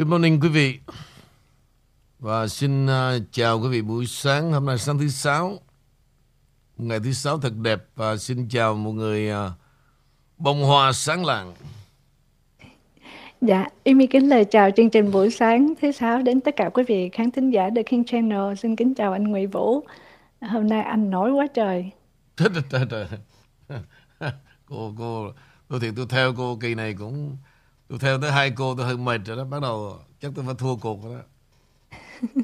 Good morning quý vị. Và xin uh, chào quý vị buổi sáng hôm nay sáng thứ sáu. Ngày thứ sáu thật đẹp và xin chào một người uh, bông hoa sáng lạng. Dạ, Amy kính lời chào chương trình buổi sáng thứ sáu đến tất cả quý vị khán thính giả The King Channel. Xin kính chào anh Nguyễn Vũ. Hôm nay anh nổi quá trời. Trời trời trời. cô cô tôi thì tôi theo cô kỳ này cũng tôi theo tới hai cô tôi hơi mệt rồi đó bắt đầu chắc tôi phải thua cuộc rồi đó.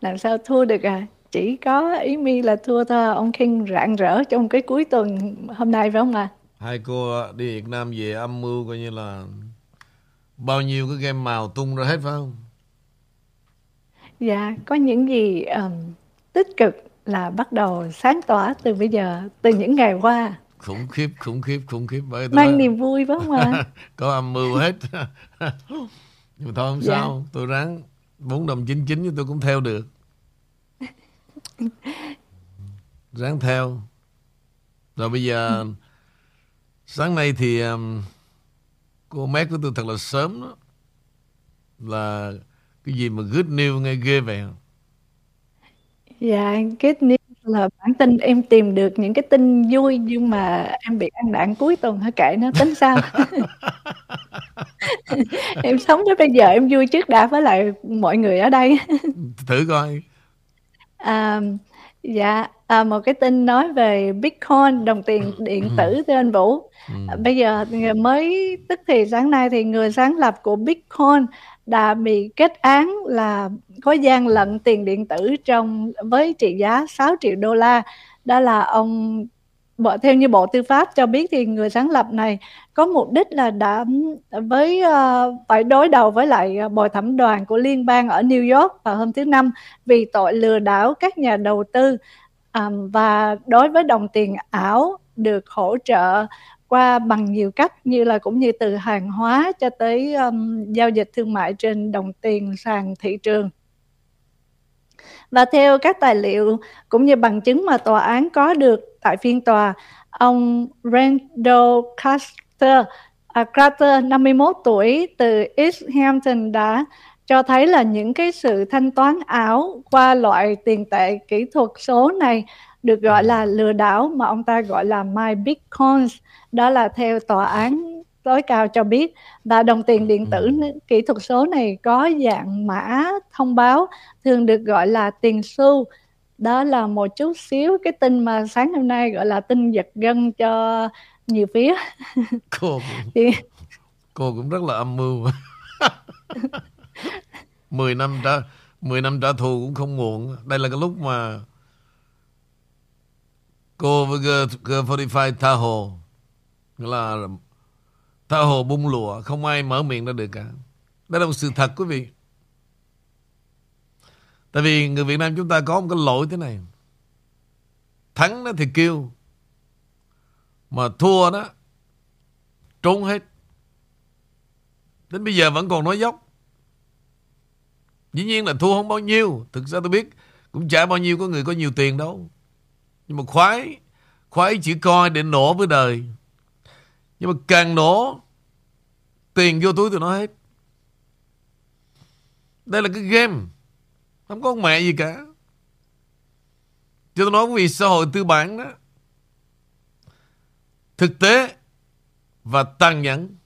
Làm sao thua được à? Chỉ có ý mi là thua thôi ông King rạng rỡ trong cái cuối tuần hôm nay phải không ạ à? hai cô đi Việt Nam về âm mưu coi như là bao nhiêu cái game màu tung ra hết phải không? Dạ có những gì um, tích cực là bắt đầu sáng tỏa từ bây giờ từ những ngày qua khủng khiếp khủng khiếp khủng khiếp. Bởi mang niềm vui phải không ạ? Có âm mưu hết. Nhưng thôi không dạ. sao tôi ráng bốn đồng chín chín tôi cũng theo được. Ráng theo. Rồi bây giờ sáng nay thì um, cô mét của tôi thật là sớm đó. Là cái gì mà good news nghe ghê vậy? Dạ good news là bản tin em tìm được những cái tin vui nhưng mà em bị ăn đạn cuối tuần hả kệ nó tính sao? Em sống tới bây giờ em vui trước đã với lại mọi người ở đây. Thử coi. À, dạ à, một cái tin nói về bitcoin đồng tiền điện tử thưa anh vũ. Ừ. bây giờ mới tức thì sáng nay thì người sáng lập của bitcoin đã bị kết án là có gian lận tiền điện tử trong với trị giá 6 triệu đô la. Đó là ông bộ theo như Bộ Tư pháp cho biết thì người sáng lập này có mục đích là đã với uh, phải đối đầu với lại bồi thẩm đoàn của liên bang ở New York vào hôm thứ năm vì tội lừa đảo các nhà đầu tư um, và đối với đồng tiền ảo được hỗ trợ qua bằng nhiều cách như là cũng như từ hàng hóa cho tới um, giao dịch thương mại trên đồng tiền sàn thị trường. Và theo các tài liệu cũng như bằng chứng mà tòa án có được tại phiên tòa, ông Randall Carter, uh, Carter 51 tuổi từ East Hampton đã cho thấy là những cái sự thanh toán ảo qua loại tiền tệ kỹ thuật số này được gọi là lừa đảo mà ông ta gọi là My Bitcoins đó là theo tòa án tối cao cho biết. Và đồng tiền điện tử ừ. kỹ thuật số này có dạng mã thông báo thường được gọi là tiền xu. Đó là một chút xíu cái tin mà sáng hôm nay gọi là tin giật gân cho nhiều phía. Cô Thì... cô cũng rất là âm mưu. 10 năm trả 10 năm trả thù cũng không muộn. Đây là cái lúc mà cô với G45 tha hồ là tha hồ bung lụa, không ai mở miệng ra được cả. Đó là một sự thật, quý vị. Tại vì người Việt Nam chúng ta có một cái lỗi thế này. Thắng đó thì kêu, mà thua đó, trốn hết. Đến bây giờ vẫn còn nói dốc. Dĩ nhiên là thua không bao nhiêu. Thực ra tôi biết cũng chả bao nhiêu có người có nhiều tiền đâu nhưng mà khoái khoái chỉ coi để nổ với đời. Nhưng mà càng nổ, Tiền vô túi tụi nó hết. Đây là cái game. Không có mẹ gì cả. Cho tôi nói vì xã hội tư bản đó. Thực tế Và tàn nhẫn.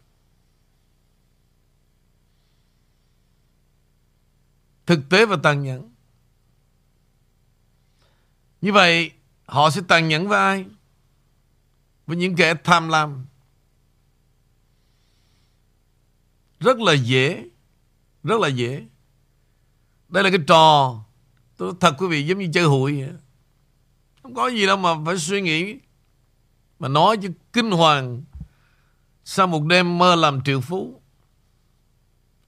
Thực tế và tàn nhẫn. Như vậy Họ sẽ tàn nhẫn với ai? Với những kẻ tham lam. Rất là dễ, Rất là dễ. Đây là cái trò, Tôi thật quý vị, giống như chơi hụi vậy. Không có gì đâu mà phải suy nghĩ. Mà nói chứ kinh hoàng, Sau một đêm mơ làm triệu phú.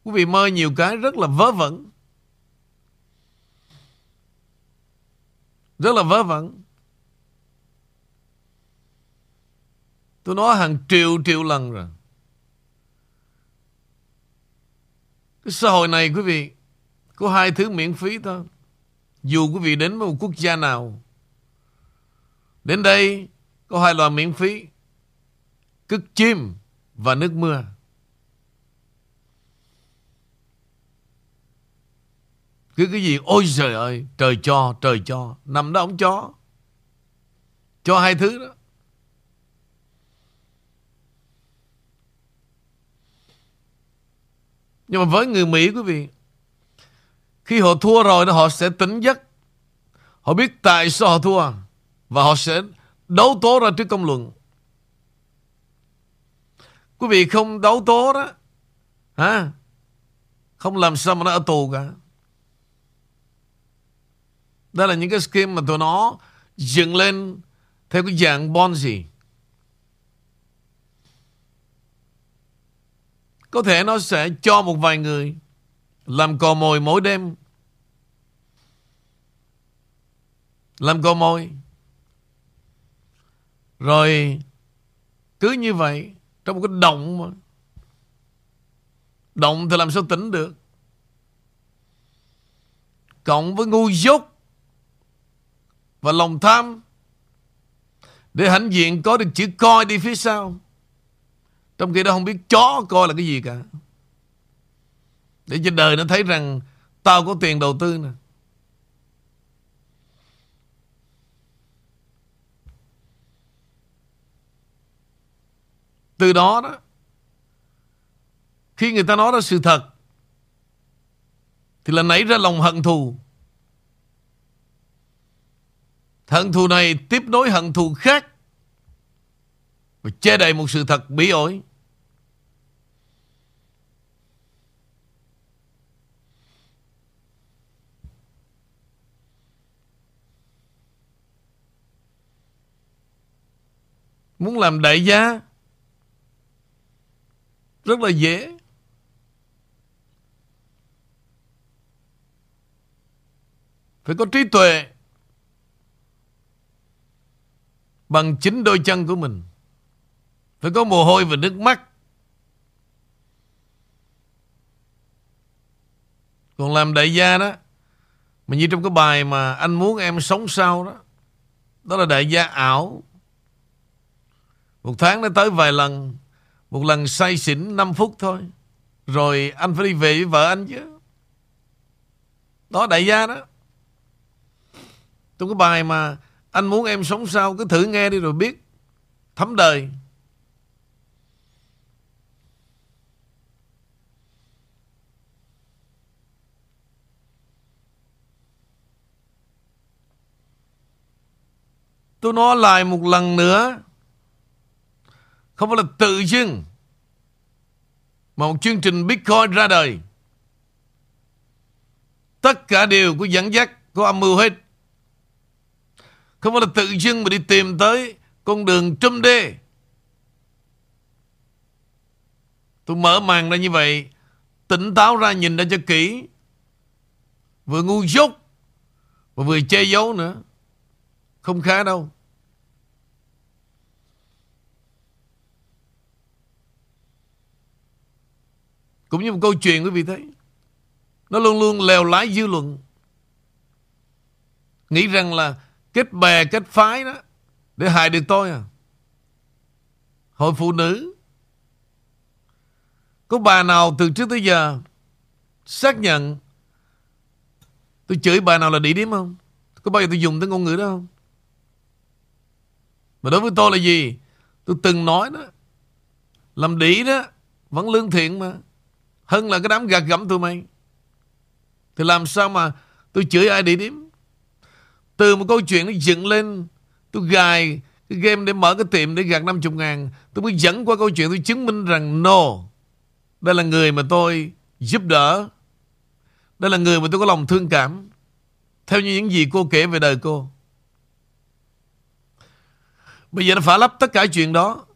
Quý vị mơ nhiều cái rất là vớ vẩn. Rất là vớ vẩn. Tôi nói hàng triệu triệu lần rồi. Cái xã hội này, quý vị, Có hai thứ miễn phí thôi. Dù quý vị đến một quốc gia nào, Đến đây Có hai loại miễn phí Cứt chim Và nước mưa. Cứ cái gì, ôi trời ơi, Trời cho trời cho. Nằm đó ông cho. Cho hai thứ đó. Nhưng mà với người Mỹ, quý vị, Khi họ thua rồi Họ sẽ tỉnh giấc. Họ biết tại sao họ thua Và họ sẽ đấu tố ra trước công luận. Quý vị không đấu tố đó, Hả? Không làm sao mà nó ở tù cả. Đây là những cái scheme mà tụi nó Dựng lên Theo cái dạng Bonzi Có thể nó sẽ cho một vài người Làm cò mồi mỗi đêm. Làm cò mồi. Rồi, Cứ như vậy, Trong một cái động mà, Động thì làm sao tỉnh được? Cộng với ngu dốt Và lòng tham, Để hãnh diện có được chữ coi đi phía sau trong khi đó không biết chó coi là cái gì cả. Để cho đời nó thấy rằng Tao có tiền đầu tư nè. Từ đó đó, Khi người ta nói ra sự thật, Thì là nảy ra lòng hận thù. Hận thù này tiếp nối hận thù khác. Và che đậy một sự thật bí ổi. Muốn làm đại gia, Rất là dễ. Phải có trí tuệ Bằng chính đôi chân của mình. Phải có mồ hôi và nước mắt. Còn làm đại gia đó, Mà như trong cái bài mà Anh muốn em sống sao đó Đó là đại gia ảo. Một tháng nó tới vài lần, Một lần say xỉn 5 phút thôi, Rồi anh phải đi về với vợ anh chứ. Đó, đại gia đó. Trong cái bài mà Anh muốn em sống sao, Cứ thử nghe đi rồi biết, Thấm đời. Tôi nói lại một lần nữa không phải là tự dưng mà một chương trình Bitcoin ra đời. Tất cả đều có dẫn dắt, có âm mưu hết. Không phải là tự dưng mà đi tìm tới con đường trâm đê. Tôi mở màn ra như vậy, tỉnh táo ra nhìn ra cho kỹ. Vừa ngu dốt, và vừa che giấu nữa. Không khá đâu. Cũng như một câu chuyện, quý vị thấy. Nó luôn luôn lèo lái dư luận. Nghĩ rằng là Kết bè, kết phái đó, Để hại được tôi à? Hội phụ nữ. Có bà nào từ trước tới giờ Xác nhận Tôi chửi bà nào là địa điểm không? Có bao giờ tôi dùng tới ngôn ngữ đó không? Mà đối với tôi là gì? Tôi từng nói đó, Làm đĩ đó Vẫn lương thiện mà hơn là cái đám gạt gẫm tụi mày. Thì làm sao mà Tôi chửi ai địa điểm Từ một câu chuyện nó dựng lên, Tôi gài cái game để mở cái tiệm Để gạt 50 ngàn, Tôi mới dẫn qua câu chuyện tôi chứng minh rằng No, Đây là người mà tôi giúp đỡ. Đây là người mà tôi có lòng thương cảm, Theo như những gì cô kể về đời cô. Bây giờ nó phải lắp tất cả chuyện đó.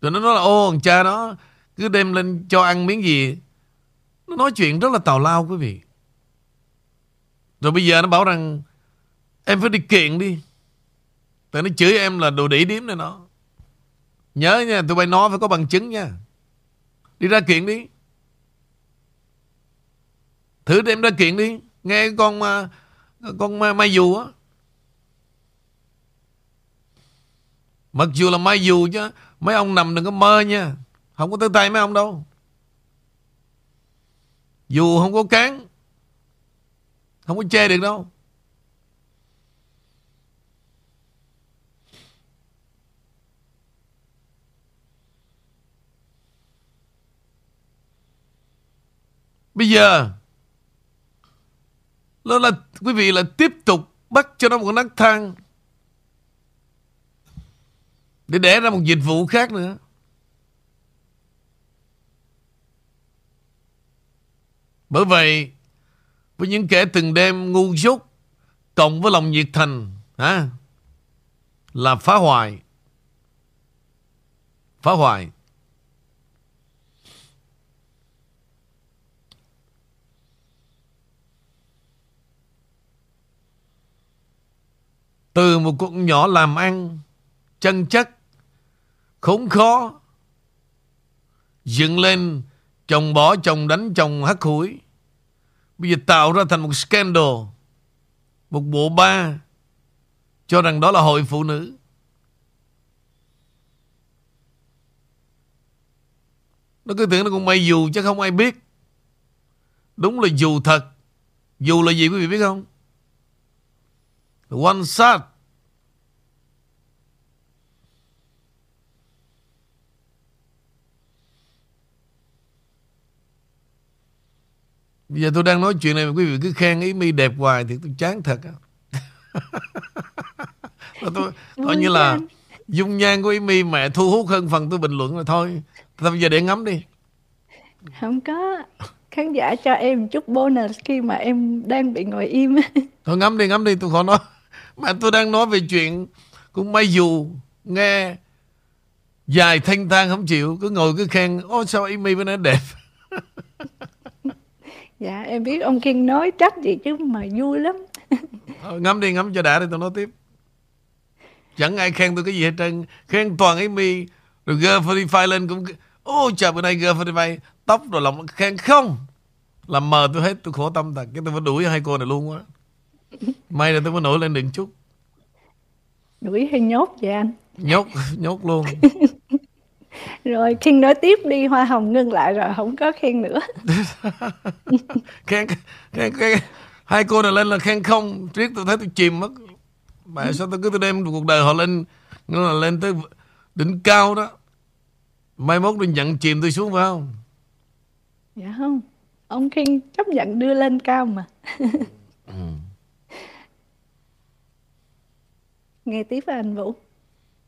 Rồi nó nói là, Ô, thằng cha nó cứ đem lên cho ăn miếng gì. Nó nói chuyện rất là tào lao quý vị. Rồi bây giờ nó bảo rằng, Em phải đi kiện đi. Tại nó chửi em là đồ đỉ điếm này nó Nhớ nha, Tụi bay nói phải có bằng chứng nha. Đi ra kiện đi. Thử đem ra kiện đi. Nghe con à, Con mai dù á. Mặc dù là mai dù chứ, Mấy ông nằm đừng có mơ nha không có tới tay mấy ông đâu Dù không có cán, Không có chê được đâu. Bây giờ Đó là, quý vị là tiếp tục bắt cho nó một nấc thang để đẻ ra một dịch vụ khác nữa. Bởi vậy, với những kẻ từng đêm ngu dốt cộng với lòng nhiệt thành hả, là phá hoại. Phá hoại. Từ một cuộc nhỏ làm ăn chân chất khốn khó dựng lên chồng bỏ, chồng đánh, chồng hắt hủi. Bây giờ tạo ra thành một scandal, một bộ ba, cho rằng đó là hội phụ nữ. Nó cứ tưởng nó cũng may dù chứ không ai biết. Đúng là dù thật. Dù là gì quý vị biết không? One shot. Bây giờ tôi đang nói chuyện này mà quý vị cứ khen ý mi đẹp hoài thì tôi chán thật á. tôi coi như là dung nhan của ý mi mẹ thu hút hơn phần tôi bình luận rồi thôi. Thôi bây giờ để ngắm đi. Không có khán giả cho em chút bonus khi mà em đang bị ngồi im. thôi ngắm đi ngắm đi tôi khó nói. Mà tôi đang nói về chuyện cũng may dù nghe dài thanh thang không chịu cứ ngồi cứ khen ô sao Amy bữa nay đẹp Dạ em biết ông Kiên nói trách gì chứ mà vui lắm. Thôi, ngắm đi ngắm cho đã đi tôi nói tiếp. Chẳng ai khen tôi cái gì hết trơn. Khen toàn Amy Rồi Girl45 lên cũng Ô trời bữa nay Girl45 Tóc rồi lòng khen không? Làm mờ tôi hết tôi khổ tâm thật. Cái tôi phải đuổi hai cô này luôn quá May là tôi mới nổi lên được chút. Đuổi hay nhốt vậy anh? Nhốt Nhốt luôn rồi King nói tiếp đi Hoa Hồng ngưng lại rồi không có khen nữa. Khen, khen, khen hai cô này lên là khen không? Riết tôi thấy tôi chìm mất. Mà sao tôi cứ tôi đem cuộc đời họ lên nó là lên tới đỉnh cao đó. Mai mốt đừng nhận chìm tôi xuống phải không? Dạ không. Ông King chấp nhận đưa lên cao mà. Ừ. nghe tiếp với anh Vũ.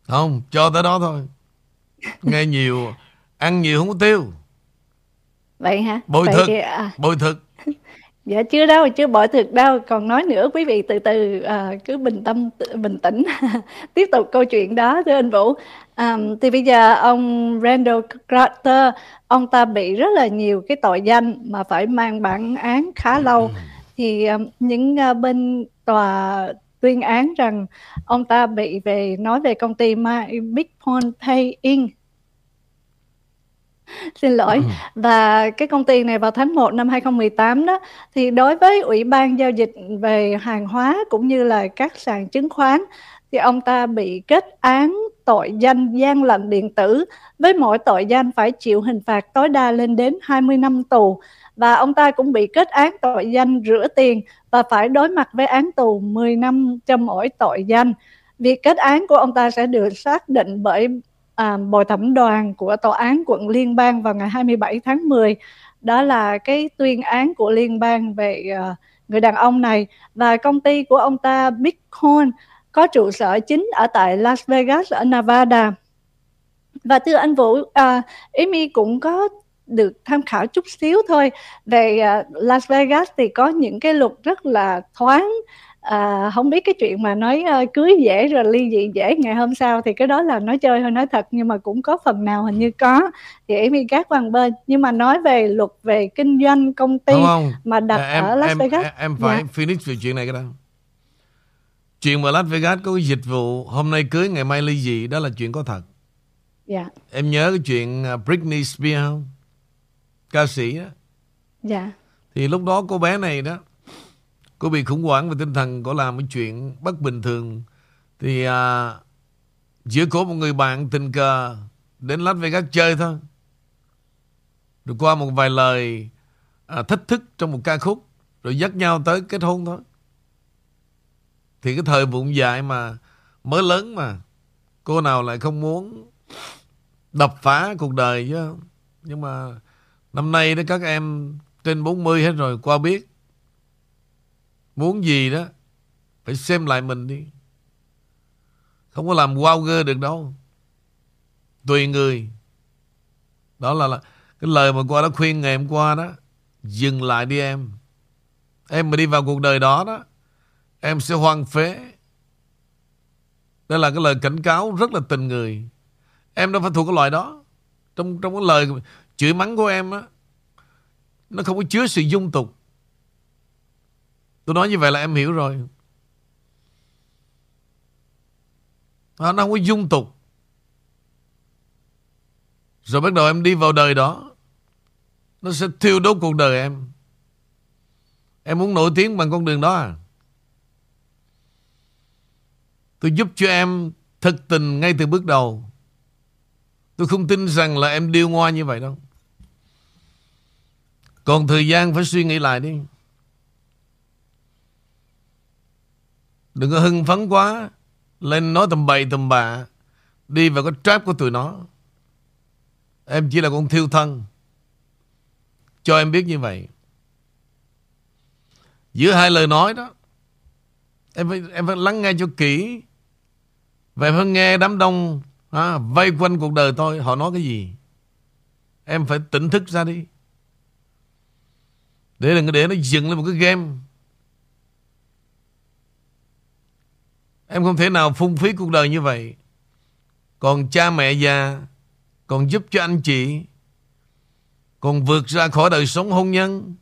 Không cho tới đó thôi nghe nhiều ăn nhiều không có tiêu. Vậy hả? Bồi vậy thực thì, à... bồi thực. Dạ chưa đâu chưa bội thực đâu. Còn nói nữa quý vị từ từ à, cứ bình tâm bình tĩnh. Tiếp tục câu chuyện đó thưa anh vũ. À, thì bây giờ ông Randall Carter ông ta bị rất là nhiều cái tội danh mà phải mang bản án khá lâu. Thì um, những uh, bên tòa tuyên án rằng ông ta bị về nói về công ty My Big Pond Pay Inc. Xin lỗi. Ừ. và cái công ty này vào tháng 1 năm 2018 đó thì đối với ủy ban giao dịch về hàng hóa cũng như là các sàn chứng khoán thì ông ta bị kết án tội danh gian lận điện tử với mỗi tội danh phải chịu hình phạt tối đa lên đến 20 năm tù và ông ta cũng bị kết án tội danh rửa tiền và phải đối mặt với án tù 10 năm cho mỗi tội danh. Việc kết án của ông ta sẽ được xác định bởi à, bồi thẩm đoàn của tòa án quận liên bang vào ngày 27 tháng 10. Đó là cái tuyên án của liên bang về uh, người đàn ông này và công ty của ông ta Bitcoin có trụ sở chính ở tại Las Vegas ở Nevada. Và thưa anh Vũ, à, Amy cũng có được tham khảo chút xíu thôi. Về uh, Las Vegas thì có những cái luật rất là thoáng. À, không biết cái chuyện mà nói uh, cưới dễ rồi ly dị dễ ngày hôm sau thì cái đó là nói chơi thôi nói thật nhưng mà cũng có phần nào hình như có. Thì em đi gác qua bên. Nhưng mà nói về luật về kinh doanh công ty không, không. mà đặt à, em, ở Las em, Vegas. em, em phải dạ. finish về chuyện này cái đó chuyện mà Las Vegas có cái dịch vụ hôm nay cưới ngày mai ly dị đó là chuyện có thật. Dạ. Em nhớ cái chuyện à, Britney Spears không ca sĩ đó dạ. Thì lúc đó cô bé này đó cô bị khủng hoảng về tinh thần có làm cái chuyện bất bình thường. Thì à, giữa có một người bạn tình cờ đến Las Vegas chơi thôi. Rồi qua một vài lời à, thách thức trong một ca khúc Rồi dắt nhau tới kết hôn thôi. Thì cái thời bụng dại mà Mới lớn mà Cô nào lại không muốn Đập phá cuộc đời chứ. Nhưng mà Năm nay đó các em Trên 40 hết rồi qua biết. Muốn gì đó Phải xem lại mình đi. Không có làm wow gơ được đâu. Tùy người. Đó là, là Cái lời mà qua đó khuyên ngày hôm qua đó Dừng lại đi em. Em mà đi vào cuộc đời đó đó Em sẽ hoang phế. Đây là cái lời cảnh cáo rất là tình người. Em đâu phải thuộc cái loại đó. Trong trong cái lời chửi mắng của em á, Nó không có chứa sự dung tục. Tôi nói như vậy là em hiểu rồi. Nó không có dung tục. Rồi bắt đầu em đi vào đời đó, Nó sẽ thiêu đốt cuộc đời em. Em muốn nổi tiếng bằng con đường đó à? Tôi giúp cho em thực tình ngay từ bước đầu. Tôi không tin rằng là em điêu ngoa như vậy đâu. Còn thời gian phải suy nghĩ lại đi. Đừng có hưng phấn quá. Lên nói tầm bậy tầm bạ. Đi vào cái trap của tụi nó. Em chỉ là con thiêu thân. Cho em biết như vậy. Giữa hai lời nói đó Em phải, em phải lắng nghe cho kỹ. Và em phải nghe đám đông à, Vây quanh cuộc đời tôi Họ nói cái gì? Em phải tỉnh thức ra đi. Để đừng để nó dựng lên một cái game. Em không thể nào phung phí cuộc đời như vậy. Còn cha mẹ già Còn giúp cho anh chị Còn vượt ra khỏi đời sống hôn nhân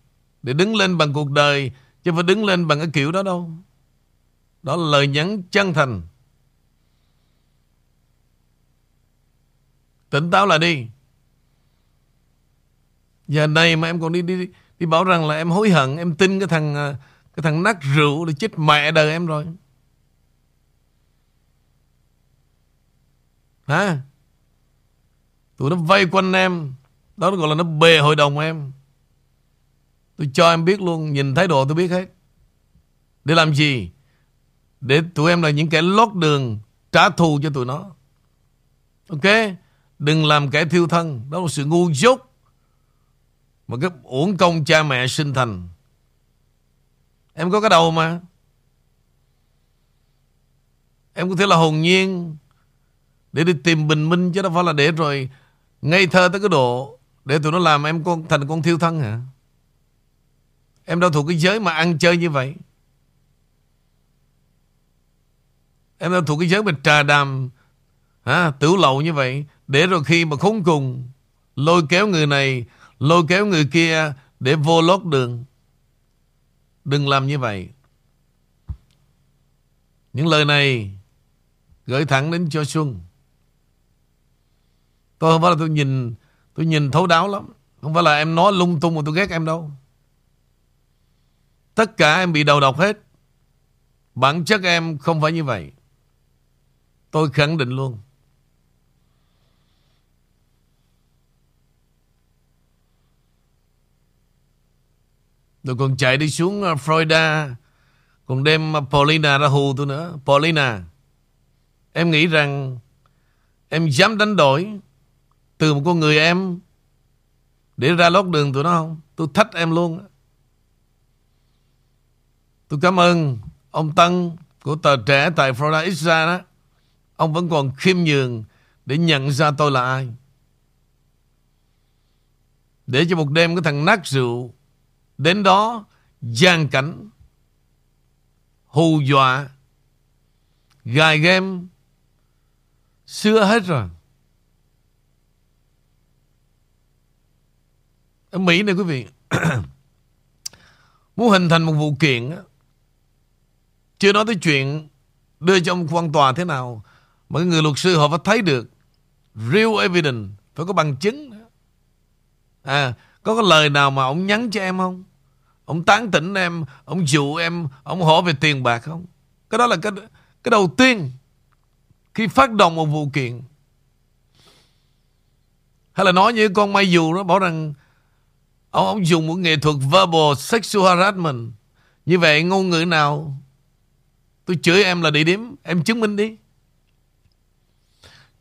Để đứng lên bằng cuộc đời Chứ phải đứng lên bằng cái kiểu đó đâu. Đó là lời nhắn chân thành. Tỉnh táo lại đi. Giờ này mà em còn đi đi đi bảo rằng là em hối hận, Em tin cái thằng à, cái thằng nát rượu Để chết mẹ đời em rồi. Hả? Tụi nó vây quanh em. Đó gọi là nó bề hội đồng em. Tôi cho em biết luôn, Nhìn thái độ tôi biết hết. Để làm gì? Để tụi em là những kẻ lót đường, Trả thù cho tụi nó. Ok? Đừng làm kẻ thiêu thân. Đó là sự ngu dốt Mà cái uổng công cha mẹ sinh thành. Em có cái đầu mà. Em có thể là hồn nhiên Để đi tìm bình minh Chứ đâu phải là để rồi Ngây thơ tới cái độ Để tụi nó làm em con thành con thiêu thân hả? Em đâu thuộc cái giới mà ăn chơi như vậy. Em đâu thuộc cái giới mà trà đàm hả, Tiểu lậu như vậy. Để rồi khi mà khốn cùng, Lôi kéo người này, Lôi kéo người kia Để vô lót đường. Đừng làm như vậy. Những lời này Gửi thẳng đến cho Xuân. Tôi không phải là tôi nhìn Tôi nhìn thấu đáo lắm. Không phải là em nói lung tung mà tôi ghét em đâu. Tất cả em bị đầu độc hết. Bản chất em không phải như vậy. Tôi khẳng định luôn. Rồi còn chạy đi xuống à, Florida Còn đem à, Paulina ra hù tôi nữa Paulina, Em nghĩ rằng Em dám đánh đổi Từ một con người em Để ra lót đường tụi nó không Tôi thách em luôn Tôi cảm ơn ông Tân của tờ trẻ tại Florida Extra đó. Ông vẫn còn khiêm nhường để nhận ra tôi là ai. Để cho một đêm cái thằng nát rượu đến đó gian cảnh hù dọa gài game xưa hết rồi. Ở Mỹ này quý vị muốn hình thành một vụ kiện chưa nói tới chuyện đưa cho ông quan tòa thế nào. Mà người luật sư họ phải thấy được real evidence, phải có bằng chứng. À, có cái lời nào mà ông nhắn cho em không? Ông tán tỉnh em, ông dụ em, ông hỏi về tiền bạc không? Cái đó là cái cái đầu tiên khi phát động một vụ kiện. Hay là nói như con may dù nó bảo rằng Ông, ông dùng một nghệ thuật verbal sexual harassment. Như vậy ngôn ngữ nào tôi chửi em là địa điểm, em chứng minh đi.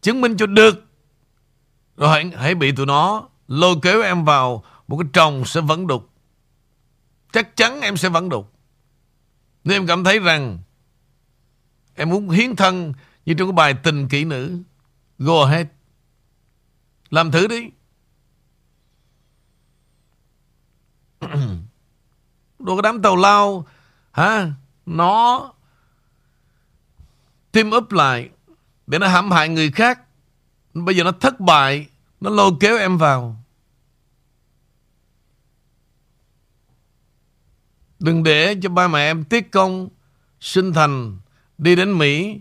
Chứng minh cho được. Rồi hãy, hãy bị tụi nó lôi kéo em vào một cái tròng sẽ vẫn đục. Chắc chắn em sẽ vẫn đục. Nếu em cảm thấy rằng em muốn hiến thân như trong cái bài tình kỹ nữ, go ahead. Làm thử đi. Đồ cái đám tàu lao hả? Nó team up lại để nó hãm hại người khác. Bây giờ nó thất bại, nó lôi kéo em vào. Đừng để cho ba mẹ em tiết công sinh thành đi đến Mỹ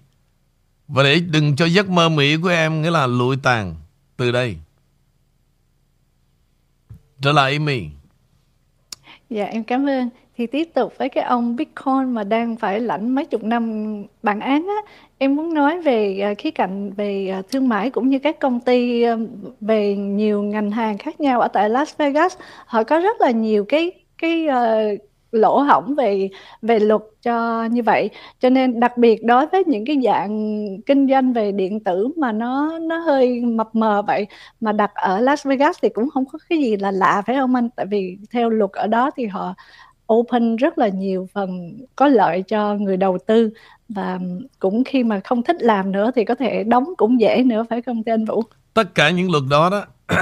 và để đừng cho giấc mơ Mỹ của em nghĩa là lụi tàn từ đây. Trở lại Amy. Dạ em cảm ơn. Thì tiếp tục với cái ông Bitcoin mà đang phải lãnh mấy chục năm bản án á, em muốn nói về à, khía cạnh về à, thương mại cũng như các công ty à, về nhiều ngành hàng khác nhau ở tại Las Vegas, họ có rất là nhiều cái cái uh, lỗ hổng về về luật cho như vậy. Cho nên đặc biệt đối với những cái dạng kinh doanh về điện tử mà nó nó hơi mập mờ vậy, mà đặt ở Las Vegas thì cũng không có cái gì là lạ, phải không anh? Tại vì theo luật ở đó thì họ open rất là nhiều phần có lợi cho người đầu tư và cũng khi mà không thích làm nữa thì có thể đóng cũng dễ nữa, phải không thưa anh Vũ? Tất cả những luật đó đó,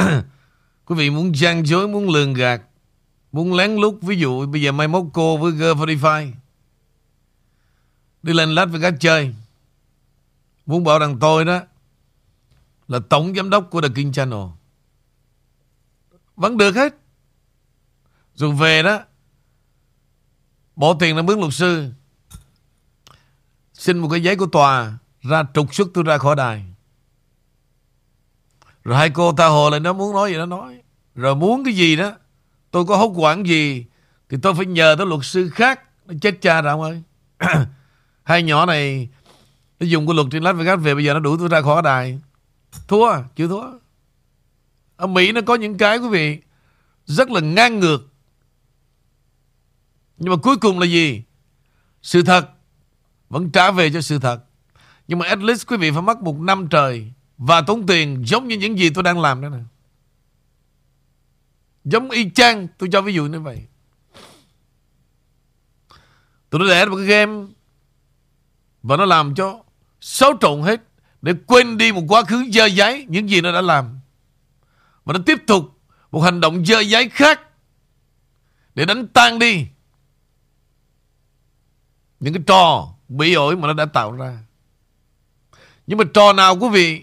quý vị muốn gian dối, muốn lường gạt Muốn lén lút, Ví dụ, bây giờ mai mốt cô với Girl Verify Đi lên Las Vegas chơi. Muốn bảo rằng tôi đó Là tổng giám đốc của The King Channel. Vẫn được hết. Rồi về đó, Bỏ tiền ra mướn luật sư. Xin một cái giấy của tòa Ra trục xuất tôi ra khỏi đài. Rồi hai cô tha hồ lại nó muốn nói gì nó nói. Rồi muốn cái gì đó Tôi có hốt quản gì Thì tôi phải nhờ tới luật sư khác Nó chết cha rồi ông ơi. Hai nhỏ này Nó dùng cái luật trên Las Vegas về Bây giờ nó đuổi tôi ra khỏi đài. Thua, chưa thua. Ở Mỹ nó có những cái quý vị Rất là ngang ngược. Nhưng mà cuối cùng là gì? Sự thật. Vẫn trả về cho sự thật. Nhưng mà at least quý vị phải mất một năm trời Và tốn tiền giống như những gì tôi đang làm đó nè. Giống y chang, Tôi cho ví dụ như vậy. Tụi nó để một cái game Và nó làm cho xấu trộn hết Để quên đi một quá khứ dơ giấy, Những gì nó đã làm. Và nó tiếp tục Một hành động dơ giấy khác Để đánh tan đi Những cái trò bị ổi mà nó đã tạo ra. Nhưng mà trò nào, quý vị,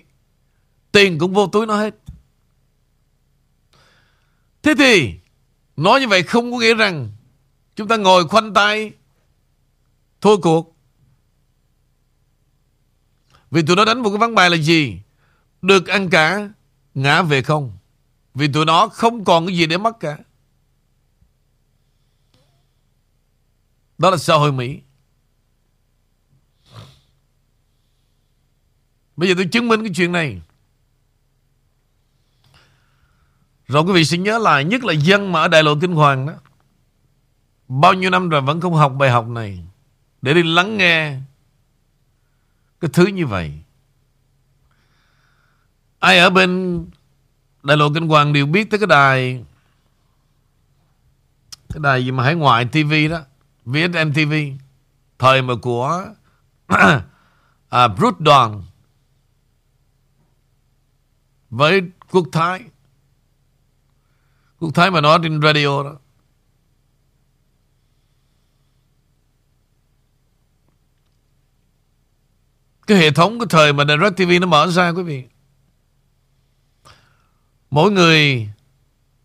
Tiền cũng vô túi nó hết. Thế thì, Nói như vậy không có nghĩa rằng Chúng ta ngồi khoanh tay. Thôi cuộc. Vì tụi nó đánh một cái ván bài là gì? Được ăn cả, Ngã về không. Vì tụi nó không còn cái gì để mất cả. Đó là xã hội Mỹ. Bây giờ tôi chứng minh cái chuyện này. Rồi quý vị sẽ nhớ lại Nhất là dân mà ở đại lộ Kinh Hoàng đó. Bao nhiêu năm rồi vẫn không học bài học này. Để đi lắng nghe Cái thứ như vậy. Ai ở bên Đại lộ Kinh Hoàng đều biết tới cái đài Cái đài gì mà hải ngoại TV đó VSM TV Thời mà của à, Bruce Đoàn Với Quốc Thái. Quốc Thái mà nói trên radio đó. Cái hệ thống cái thời mà Direct TV nó mở ra quý vị. Mỗi người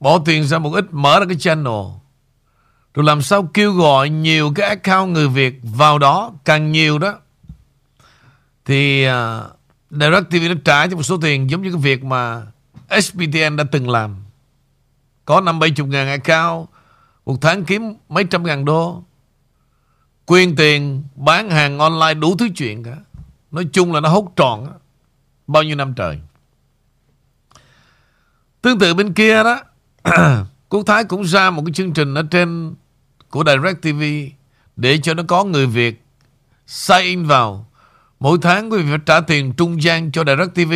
bỏ tiền ra một ít mở ra cái channel. Rồi làm sao kêu gọi nhiều cái account người Việt vào đó. Càng nhiều đó. Thì uh, Direct TV nó trả cho một số tiền giống như cái việc mà SPTN đã từng làm. Có năm bảy chục ngàn account, Một tháng kiếm mấy trăm ngàn đô Quyên tiền Bán hàng online đủ thứ chuyện cả Nói chung là nó hốt tròn đó. Bao nhiêu năm trời Tương tự bên kia đó, Quốc Thái cũng ra một cái chương trình ở trên của Direct TV để cho nó có người Việt sign in vào. Mỗi tháng quý vị phải trả tiền trung gian cho Direct TV.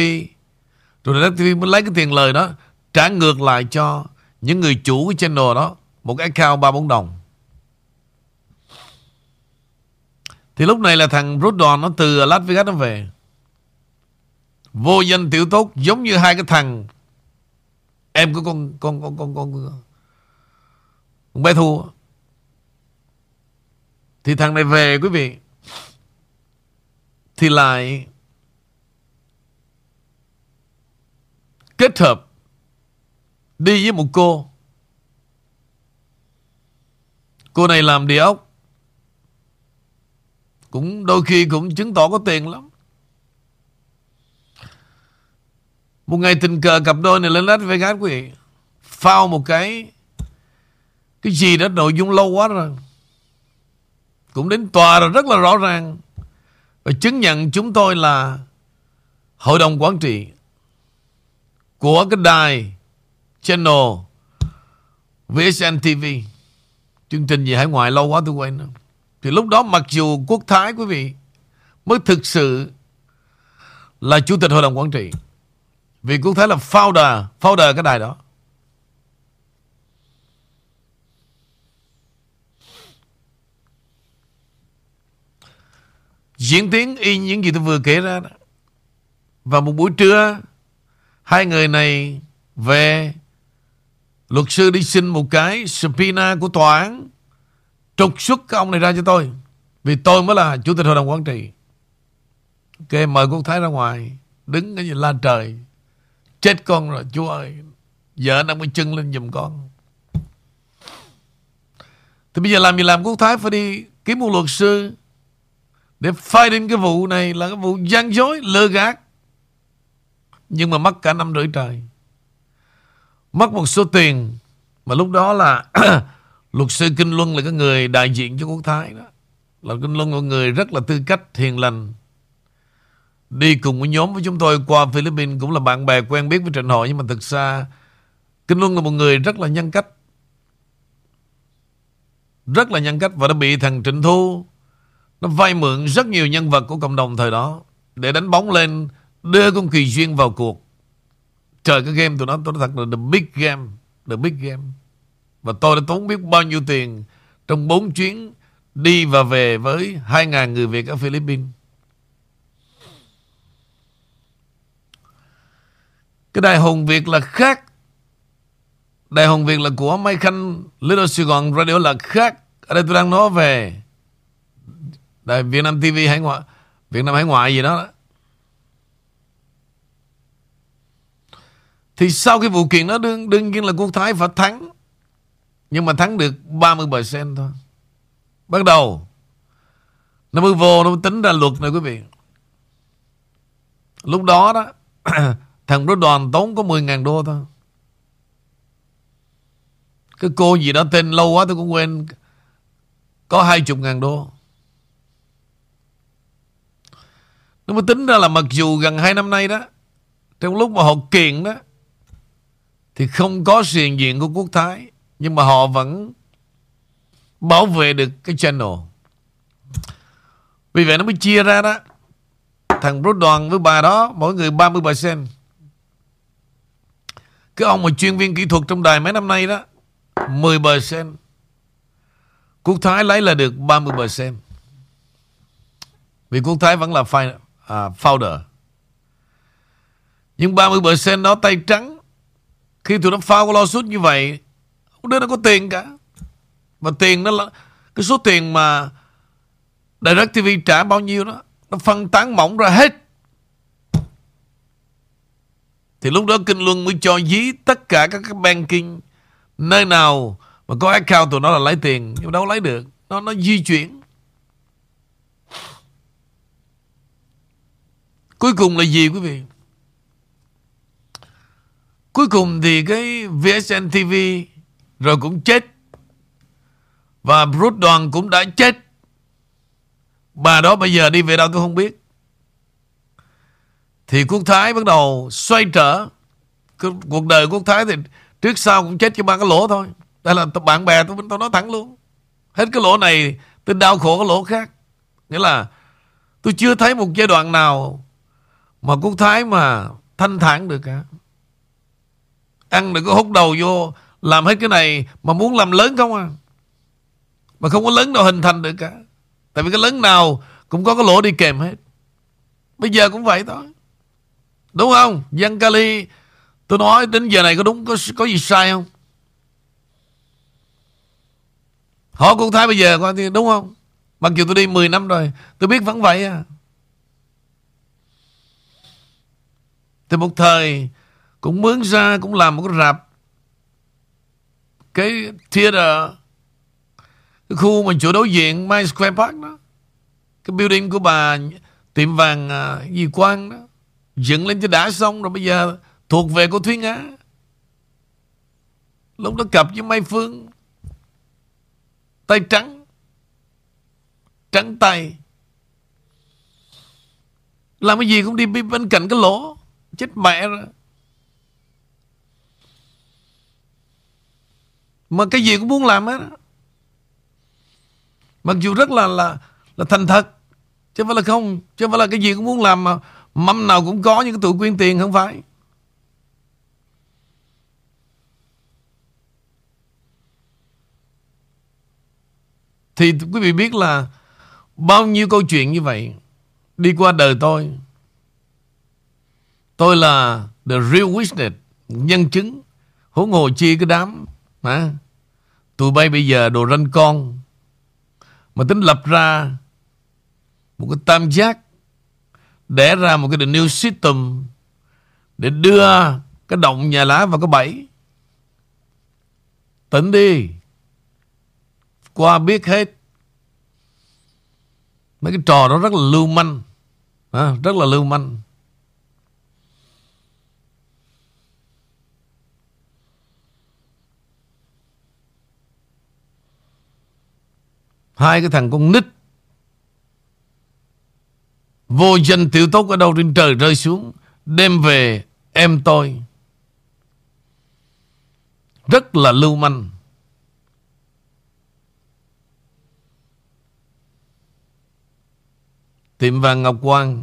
Rồi Direct TV mới lấy cái tiền lời đó trả ngược lại cho những người chủ cái channel đó một cái account 3-4 đồng. Thì lúc này là thằng rút đòn nó từ Las Vegas nó về. Vô danh tiểu tốt giống như hai cái thằng em của con con con con con, con bé Thu. Thì thằng này về quý vị thì lại kết hợp đi với một cô. Cô này làm địa ốc cũng đôi khi cũng chứng tỏ có tiền lắm. Một ngày tình cờ cặp đôi này lên Las Vegas quý vị. Phao một cái cái gì đó nội dung lâu quá rồi. Cũng đến tòa rồi rất là rõ ràng. Và chứng nhận chúng tôi là hội đồng quản trị của cái đài channel VSN TV. Chương trình gì hải ngoại lâu quá tôi quên nữa. Thì lúc đó mặc dù quốc thái quý vị mới thực sự là chủ tịch hội đồng quản trị. Vì quốc thái là founder, founder cái đài đó. Diễn tiến y những gì tôi vừa kể ra đó. Và một buổi trưa Hai người này về Luật sư đi xin một cái subpoena của tòa án trục xuất cái ông này ra cho tôi. Vì tôi mới là chủ tịch hội đồng quản trị. Ok, mời quốc thái ra ngoài. Đứng cái gì la trời. Chết con rồi, chú ơi. Vợ đang mới chân lên giùm con. Thì bây giờ làm gì làm quốc thái phải đi kiếm một luật sư để fighting cái vụ này là cái vụ gian dối, lừa gạt. Nhưng mà mất cả năm rưỡi trời. Mất một số tiền mà lúc đó là Luật sư Kinh Luân là cái người đại diện cho quốc thái đó. Là Kinh Luân là người rất là tư cách, hiền lành. Đi cùng với nhóm với chúng tôi qua Philippines cũng là bạn bè quen biết với Trịnh Hội. Nhưng mà thực ra Kinh Luân là một người rất là nhân cách. Rất là nhân cách và đã bị thằng Trịnh Thu nó vay mượn rất nhiều nhân vật của cộng đồng thời đó để đánh bóng lên đưa con Kỳ Duyên vào cuộc. Trời cái game tụi nó tôi nói thật là the big game. The big game. Và tôi đã tốn biết bao nhiêu tiền trong 4 chuyến đi và về với 2.000 người Việt ở Philippines. Cái đài hùng Việt là khác. Đài hùng Việt là của Mai Khanh Little Sài Gòn Radio là khác. Ở đây tôi đang nói về đài Việt Nam TV hải ngoại Việt Nam hải ngoại gì đó, Thì sau cái vụ kiện đó đương, đương nhiên là quốc thái phải thắng. Nhưng mà thắng được 30% thôi. Bắt đầu Nó mới vô Nó mới tính ra luật này quý vị. Lúc đó đó Thằng đó đoàn tốn có 10.000 đô thôi. Cái cô gì đó tên lâu quá tôi cũng quên. Có 20.000 đô. Nó mới tính ra là mặc dù gần 2 năm nay đó Trong lúc mà họ kiện đó thì không có sự hiện diện của quốc thái nhưng mà họ vẫn bảo vệ được cái channel. Vì vậy nó mới chia ra đó. Thằng Rốt Đoàn với bà đó, mỗi người 30%. Cái ông mà chuyên viên kỹ thuật trong đài mấy năm nay đó 10%. Quốc Thái lấy là được 30%. Vì Quốc Thái vẫn là à, founder. Nhưng 30% đó tay trắng. Khi tụi nó phao lo suốt như vậy, không đứa nó có tiền cả. Mà tiền nó là Cái số tiền mà Direct TV trả bao nhiêu đó, Nó phân tán mỏng ra hết. Thì lúc đó Kinh Luân mới cho dí Tất cả các cái banking Nơi nào mà có account tụi nó là lấy tiền, Nhưng đâu lấy được. Nó nó di chuyển. Cuối cùng là gì quý vị? Cuối cùng thì cái VSN TV rồi cũng chết. Và Bruce Đoàn cũng đã chết. Bà đó bây giờ đi về đâu tôi không biết. Thì quốc thái bắt đầu xoay trở. Cuộc đời quốc thái thì Trước sau cũng chết cho ba cái lỗ thôi Đây là bạn bè tôi, tôi nói thẳng luôn Hết cái lỗ này tôi đau khổ cái lỗ khác Nghĩa là Tôi chưa thấy một giai đoạn nào Mà Quốc Thái mà thanh thản được cả Ăn đừng có hút đầu vô. Làm hết cái này Mà muốn làm lớn không à? Mà không có lớn nào hình thành được cả. Tại vì cái lớn nào Cũng có cái lỗ đi kèm hết. Bây giờ cũng vậy thôi. Đúng không? Dân kali. Tôi nói đến giờ này có đúng Có, có gì sai không? Họ cũng thấy bây giờ coi thì đúng không? Mặc dù tôi đi 10 năm rồi Tôi biết vẫn vậy à. Thì một thời cũng mướn ra Cũng làm một cái rạp. Cái theater Cái khu mà chỗ đối diện My Square Park đó. Cái building của bà Tiệm vàng uh, Quang đó. Dựng lên cho đã xong rồi bây giờ Thuộc về cô Thúy nga. Lúc đó cặp với Mai Phương. Tay trắng. Trắng tay. Làm cái gì cũng đi bên cạnh cái lỗ. Chết mẹ rồi. Mà cái gì cũng muốn làm hết Mặc dù rất là là là thành thật Chứ không phải là không Chứ không phải là cái gì cũng muốn làm mà Mâm nào cũng có những cái tụi quyên tiền không phải. Thì quý vị biết là Bao nhiêu câu chuyện như vậy Đi qua đời tôi. Tôi là The real witness Nhân chứng Huống hồ chi cái đám à, Tụi bay bây giờ đồ ranh con. Mà tính lập ra Một cái tam giác Để ra một cái the new system Để đưa Cái động nhà lá vào cái bẫy. Tỉnh đi. Qua biết hết. Mấy cái trò đó rất là lưu manh. À, Rất là lưu manh. Hai cái thằng con nít. Vô danh tiểu tốt ở đâu trên trời rơi xuống, Đem về em tôi. Rất là lưu manh. Tiệm vàng Ngọc Quang.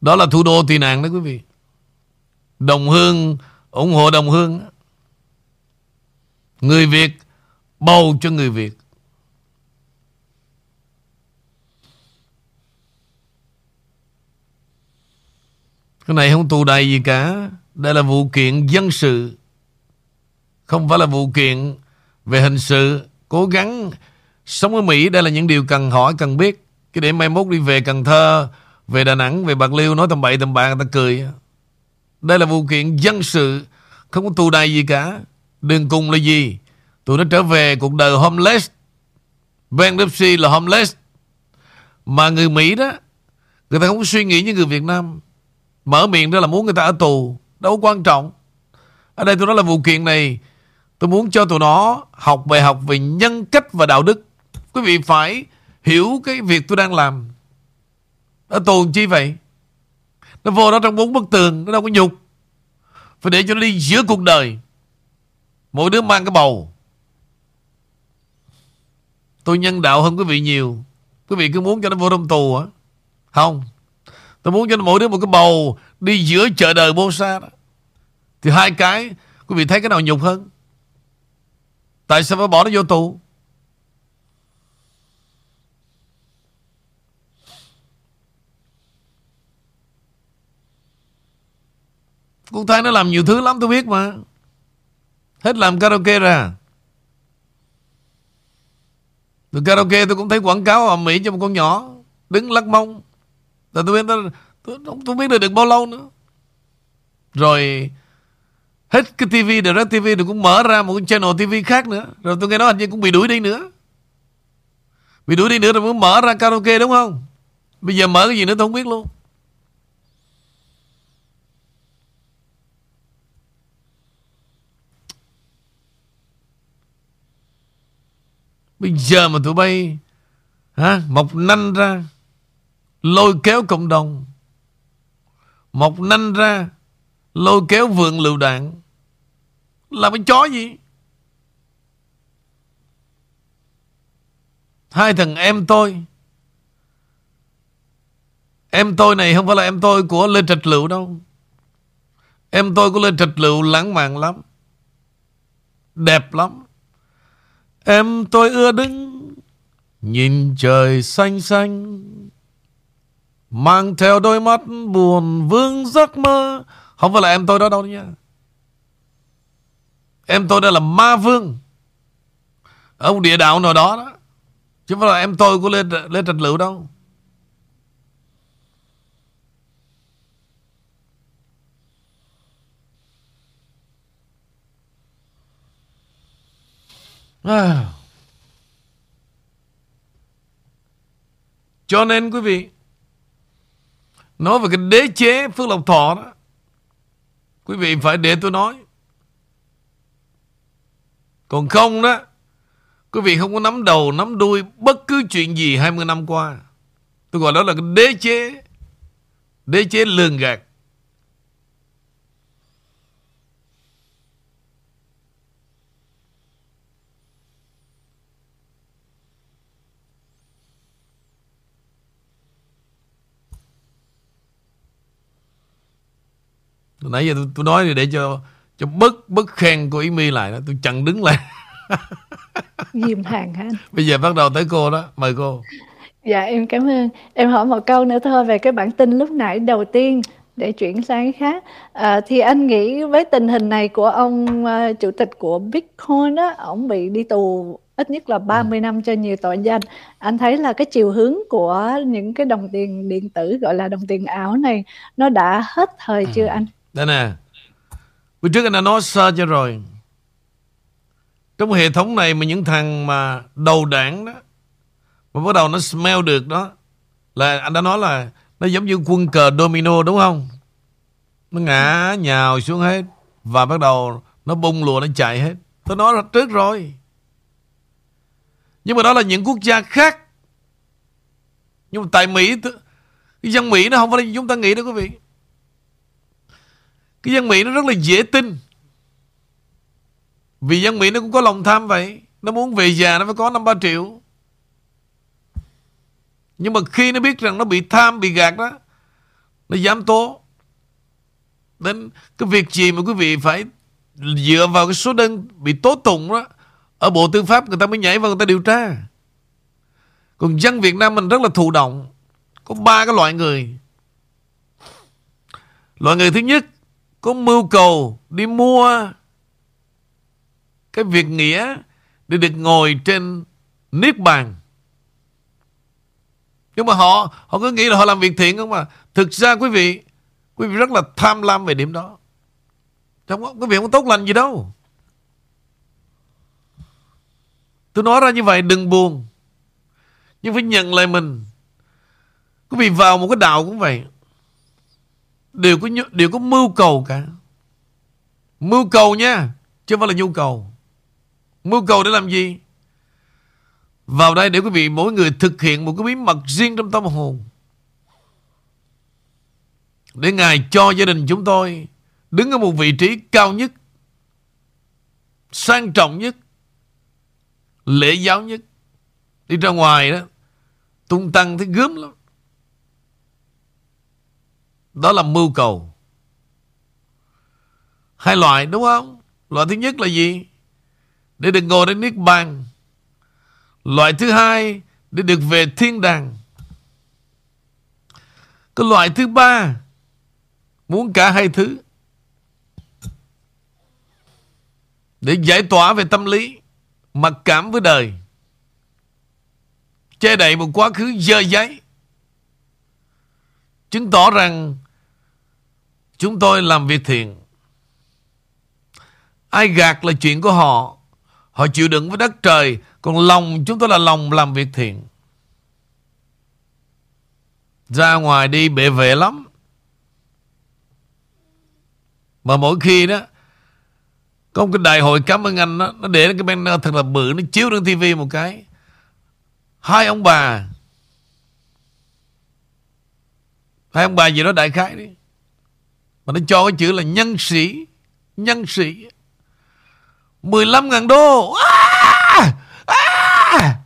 Đó là thủ đô tị nạn đó quý vị. Đồng Hương, ủng hộ Đồng Hương Người Việt bầu cho người Việt. Cái này không tù đầy gì cả. Đây là vụ kiện dân sự. Không phải là vụ kiện Về hình sự. Cố gắng Sống ở Mỹ, đây là những điều cần hỏi, Cần biết. Cái để mai mốt đi về Cần Thơ, Về Đà Nẵng, Về Bạc Liêu, Nói tầm bậy tầm bạ, người ta cười. Đây là vụ kiện dân sự. Không có tù đầy gì cả. Đường cùng là gì? Tụi nó trở về cuộc đời homeless. Bankruptcy là homeless. Mà người Mỹ đó, Người ta không có suy nghĩ như người Việt Nam. Mở miệng đó là muốn người ta ở tù. Đâu quan trọng. Ở đây tôi nói là vụ kiện này. Tôi muốn cho tụi nó học bài học về nhân cách và đạo đức. Quý vị phải hiểu cái việc tôi đang làm. Ở tù chi vậy? Nó vô đó trong bốn bức tường, Nó đâu có nhục. Phải để cho nó đi giữa cuộc đời. Mỗi đứa mang cái bầu. Tôi nhân đạo hơn quý vị nhiều. Quý vị cứ muốn cho nó vô trong tù á, Không. Tôi muốn cho nó mỗi đứa một cái bầu Đi giữa chợ đời bô xa đó. Thì hai cái Quý vị thấy cái nào nhục hơn? Tại sao phải bỏ nó vô tù? Cô Thái nó làm nhiều thứ lắm tôi biết mà. Hết làm karaoke ra. Từ karaoke tôi cũng thấy quảng cáo ở Mỹ cho một con nhỏ Đứng lắc mông. Rồi tôi biết tôi, tôi, tôi biết được được bao lâu nữa. Rồi Hết cái TV Direct TV tôi cũng mở ra một cái channel TV khác nữa. Rồi tôi nghe nói hình như cũng bị đuổi đi nữa. Bị đuổi đi nữa rồi mới mở ra karaoke đúng không? Bây giờ mở cái gì nữa tôi không biết luôn. Bây giờ mà tụi bay hả, Mọc nanh ra Lôi kéo cộng đồng Mọc nanh ra Lôi kéo vườn lựu đạn Là cái chó gì? Hai thằng em tôi Em tôi này không phải là em tôi của Lê Trạch Lựu đâu. Em tôi của Lê Trạch Lựu lãng mạn lắm Đẹp lắm. Em tôi ưa đứng Nhìn trời xanh xanh Mang theo đôi mắt buồn vương giấc mơ. Không phải là em tôi đó đâu nha Em tôi đây là ma vương ở một địa đạo nào đó đó. Chứ không phải là em tôi của Lê, Lê Trạch Lựu đâu. À. Cho nên, quý vị, Nói về cái đế chế Phước Lộc Thọ đó, Quý vị phải để tôi nói. Còn không đó, Quý vị không có nắm đầu, Nắm đuôi bất cứ chuyện gì 20 năm qua. Tôi gọi đó là cái đế chế Đế chế lường gạt. Nãy giờ tôi, tôi nói để cho cho bớt bớt khen cô Ý My lại đó Tôi chặn đứng lại Dìm hàng hả anh? Bây giờ bắt đầu tới cô đó Mời cô Dạ em cảm ơn Em hỏi một câu nữa thôi về cái bản tin lúc nãy đầu tiên để chuyển sang cái khác à, thì anh nghĩ với tình hình này của ông uh, chủ tịch của Bitcoin đó ông bị đi tù ít nhất là 30 ừ. năm cho nhiều tội danh anh thấy là cái chiều hướng của những cái đồng tiền điện tử gọi là đồng tiền ảo này nó đã hết thời ừ. chưa anh đây nè. Bữa trước anh đã nói sơ cho rồi. Trong hệ thống này mà những thằng mà đầu đảng đó, Mà bắt đầu nó smell được đó, Là anh đã nói là Nó giống như quân cờ domino đúng không? Nó ngã nhào xuống hết Và bắt đầu nó bung lùa, nó chạy hết. Tôi nói trước rồi. Nhưng mà đó là những quốc gia khác. Nhưng mà tại Mỹ dân Mỹ nó không phải là chúng ta nghĩ đâu quý vị cái dân Mỹ nó rất là dễ tin. Vì dân Mỹ nó cũng có lòng tham vậy. Nó muốn về già nó phải có 5-3 triệu. Nhưng mà khi nó biết rằng nó bị tham, Bị gạt đó, Nó dám tố. Đến cái việc gì mà quý vị phải Dựa vào cái số đơn Bị tố tụng đó, Ở Bộ Tư pháp người ta mới nhảy vào người ta điều tra. Còn dân Việt Nam mình rất là thụ động. Có ba cái loại người. Loại người thứ nhất có mưu cầu đi mua cái việc nghĩa để được ngồi trên niết bàn. Nhưng mà họ họ cứ nghĩ là họ làm việc thiện không mà. Thực ra quý vị, quý vị rất là tham lam về điểm đó. trong có, việc không tốt lành gì đâu. Tôi nói ra như vậy đừng buồn. Nhưng phải nhận lại mình. Quý vị vào một cái đạo cũng vậy đều có đều có mưu cầu cả. Mưu cầu nha, chứ không phải là nhu cầu. Mưu cầu để làm gì? Vào đây để quý vị mỗi người thực hiện một cái bí mật riêng trong tâm hồn. Để Ngài cho gia đình chúng tôi đứng ở một vị trí cao nhất, sang trọng nhất, lễ giáo nhất. Đi ra ngoài đó, tung tăng thấy gớm lắm. Đó là mưu cầu. Hai loại, đúng không? Loại thứ nhất là gì? Để được ngồi đến Niết Bàn. Loại thứ hai, Để được về thiên đàng. Cái loại thứ ba, Muốn cả hai thứ. Để giải tỏa về tâm lý, Mặc cảm với đời. Che đậy một quá khứ dơ giấy. Chứng tỏ rằng Chúng tôi làm việc thiện. Ai gạt là chuyện của họ. Họ chịu đựng với đất trời. Còn lòng chúng tôi là lòng làm việc thiện. Ra ngoài đi bệ vệ lắm. Mà mỗi khi đó Có một cái đại hội cảm ơn anh đó, Nó để cái banner thật là bự Nó chiếu trên tivi một cái Hai ông bà Hai ông bà gì đó đại khái đi mà nó cho cái chữ là nhân sĩ. Nhân sĩ. 15 ngàn đô. À! À!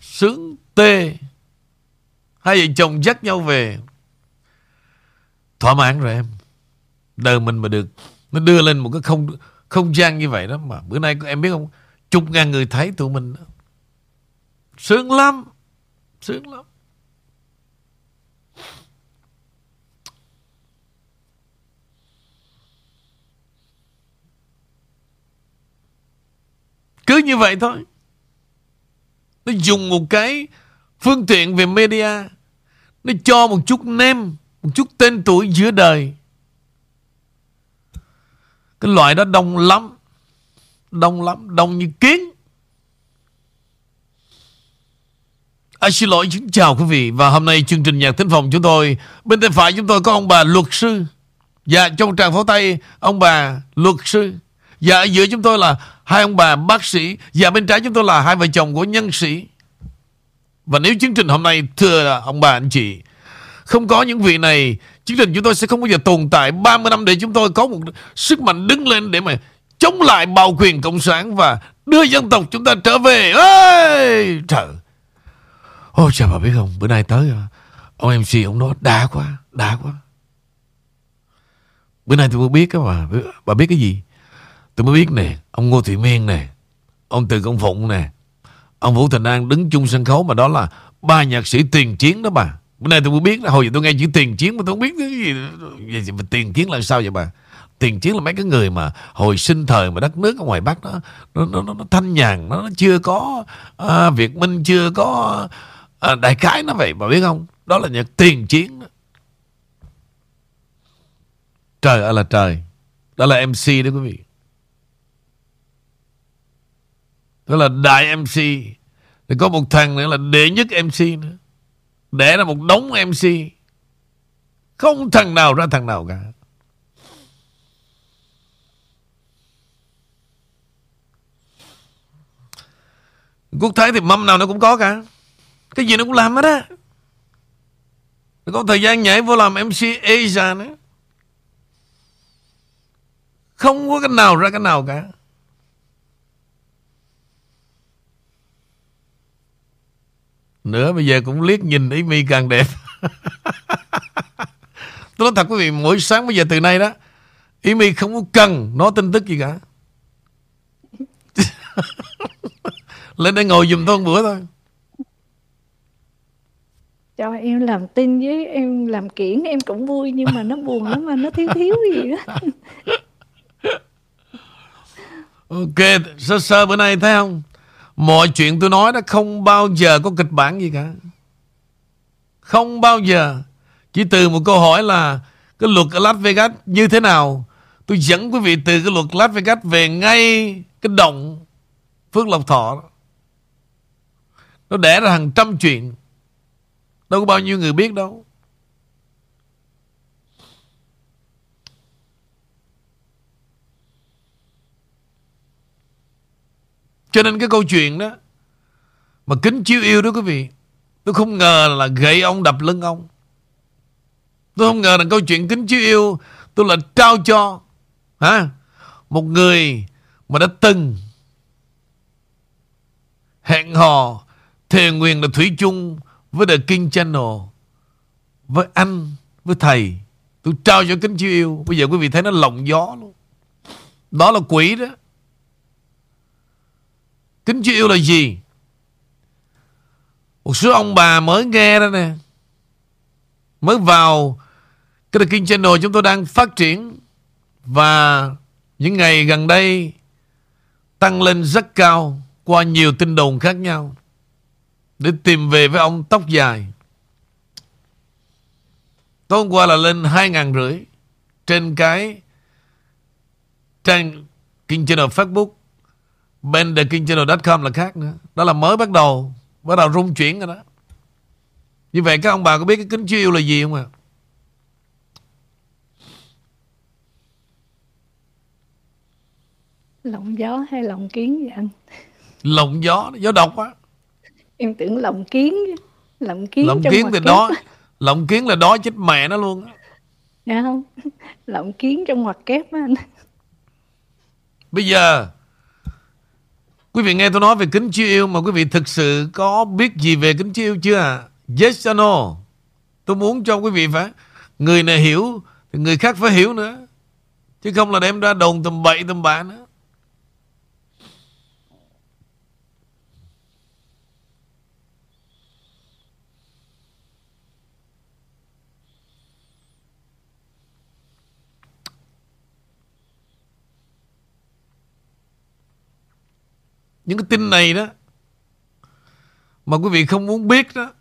Sướng tê. Hai vợ chồng dắt nhau về. Thỏa mãn rồi em. Đời mình mà được. Nó đưa lên một cái không không gian như vậy đó Mà bữa nay em biết không? Chục ngàn người thấy tụi mình đó. Sướng lắm. Sướng lắm. Cứ như vậy thôi. Nó dùng một cái Phương tiện về media. Nó cho một chút nem Một chút tên tuổi giữa đời. Cái loại đó đông lắm. Đông lắm Đông như kiến. À, xin lỗi, xin chào quý vị. Và hôm nay chương trình Nhạc Thính Phòng chúng tôi Bên tay phải chúng tôi có ông bà luật sư. Và trong tràng pháo tay Ông bà luật sư. Và ở giữa chúng tôi là hai ông bà bác sĩ Và bên trái chúng tôi là hai vợ chồng của nhân sĩ. Và nếu chương trình hôm nay Thưa ông bà anh chị Không có những vị này Chương trình chúng tôi sẽ không bao giờ tồn tại 30 năm để chúng tôi có một sức mạnh đứng lên Để mà chống lại bạo quyền cộng sản Và đưa dân tộc chúng ta trở về. Ê, Trời. Ôi trời bà biết không Bữa nay tới ờ, Ông MC ông nói đã quá Đã quá. Bữa nay tôi mới biết các bà Bà biết cái gì? Tôi mới biết nè Ông Ngô Thị Miên nè Ông Từ Công Phụng nè Ông Vũ Thành An đứng chung sân khấu Mà đó là ba nhạc sĩ tiền chiến đó bà. Bữa nay tôi mới biết Hồi giờ tôi nghe chữ tiền chiến Mà tôi không biết cái gì, gì mà Tiền chiến là sao vậy bà? Tiền chiến là mấy cái người mà hồi sinh thời mà đất nước ở ngoài Bắc đó, nó, nó, nó, nó thanh nhàn, nó, nó chưa có à, Việt Minh chưa có à, đại khái nó vậy bà biết không? Đó là nhạc tiền chiến. Đó. trời ơi là trời. Đó là MC đó quý vị. Đó là đại MC thì có một thằng nữa là đệ nhất MC nữa. Để là một đống MC không thằng nào ra thằng nào cả. Quốc Thái thì mâm nào nó cũng có cả. Cái gì nó cũng làm hết á. Có thời gian nhảy vô làm MC Asia nữa. Không có cái nào ra cái nào cả. Nữa bây giờ cũng liếc nhìn ý mi càng đẹp. Tôi nói thật quý vị Mỗi sáng bây giờ từ nay đó Ý mi không có cần nói tin tức gì cả. Lên đây ngồi dùm tôi một bữa thôi. Cho em làm tin với em làm kiển em cũng vui nhưng mà nó buồn lắm mà nó thiếu thiếu gì đó. Ok sơ sơ bữa nay thấy không mọi chuyện tôi nói đó không bao giờ có kịch bản gì cả. Không bao giờ. Chỉ từ một câu hỏi là cái luật ở Las Vegas như thế nào, tôi dẫn quý vị từ cái luật Las Vegas về ngay cái động Phước Lộc Thọ nó đẻ ra hàng trăm chuyện. Đâu có bao nhiêu người biết đâu. Cho nên cái câu chuyện đó Mà kính chiếu yêu đó quý vị, Tôi không ngờ là gậy ông đập lưng ông. Tôi không ngờ là câu chuyện kính chiếu yêu Tôi là trao cho, hả? Một người Mà đã từng Hẹn hò Thề nguyện là Thủy chung với The King Channel, với anh, với thầy. Tôi trao cho kính chiếu yêu. Bây giờ quý vị thấy nó lộng gió luôn. Đó là quỷ đó kính chưa yêu là gì? Một số ông bà mới nghe đó nè. Mới vào cái The King Channel chúng tôi đang phát triển. Và những ngày gần đây tăng lên rất cao qua nhiều tin đồn khác nhau. Để tìm về với ông tóc dài. Tối hôm qua là lên hai ngàn rưỡi trên cái trang King Channel Facebook bên thekingchannel.com là khác nữa. Đó là mới bắt đầu bắt đầu rung chuyển rồi đó. Như vậy các ông bà có biết cái kính chiếu yêu là gì không ạ? À? Lộng gió hay lộng kiến vậy anh? Lộng gió, gió độc á em tưởng lồng kiến lồng kiến lồng kiến thì đó lồng kiến là đó chết mẹ nó luôn Dạ không? Lộng kiến trong ngoặc kép á anh. Bây giờ Quý vị nghe tôi nói về kính chiếu yêu Mà quý vị thực sự có biết gì về kính chiếu yêu chưa Yes or no? Tôi muốn cho quý vị phải, Người này hiểu Thì người khác phải hiểu nữa. Chứ không là đem ra đồn tầm bậy tầm bạ nữa. Những cái tin này đó Mà quý vị không muốn biết đó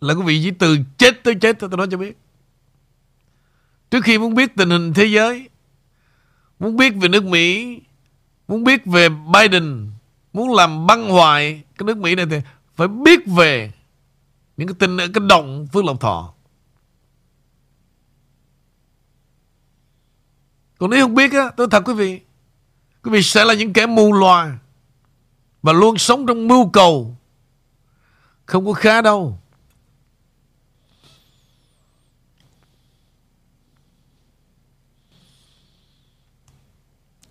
Là quý vị chỉ từ chết tới chết thôi tôi nói cho biết. Trước khi muốn biết tình hình thế giới Muốn biết về nước Mỹ Muốn biết về Biden Muốn làm băng hoại Cái nước Mỹ này thì phải biết về Những cái tin ở cái động Phước Lộc Thọ. Còn nếu không biết á Tôi thật quý vị Quý vị sẽ là những kẻ mù loà và luôn sống trong mưu cầu. Không có khá đâu.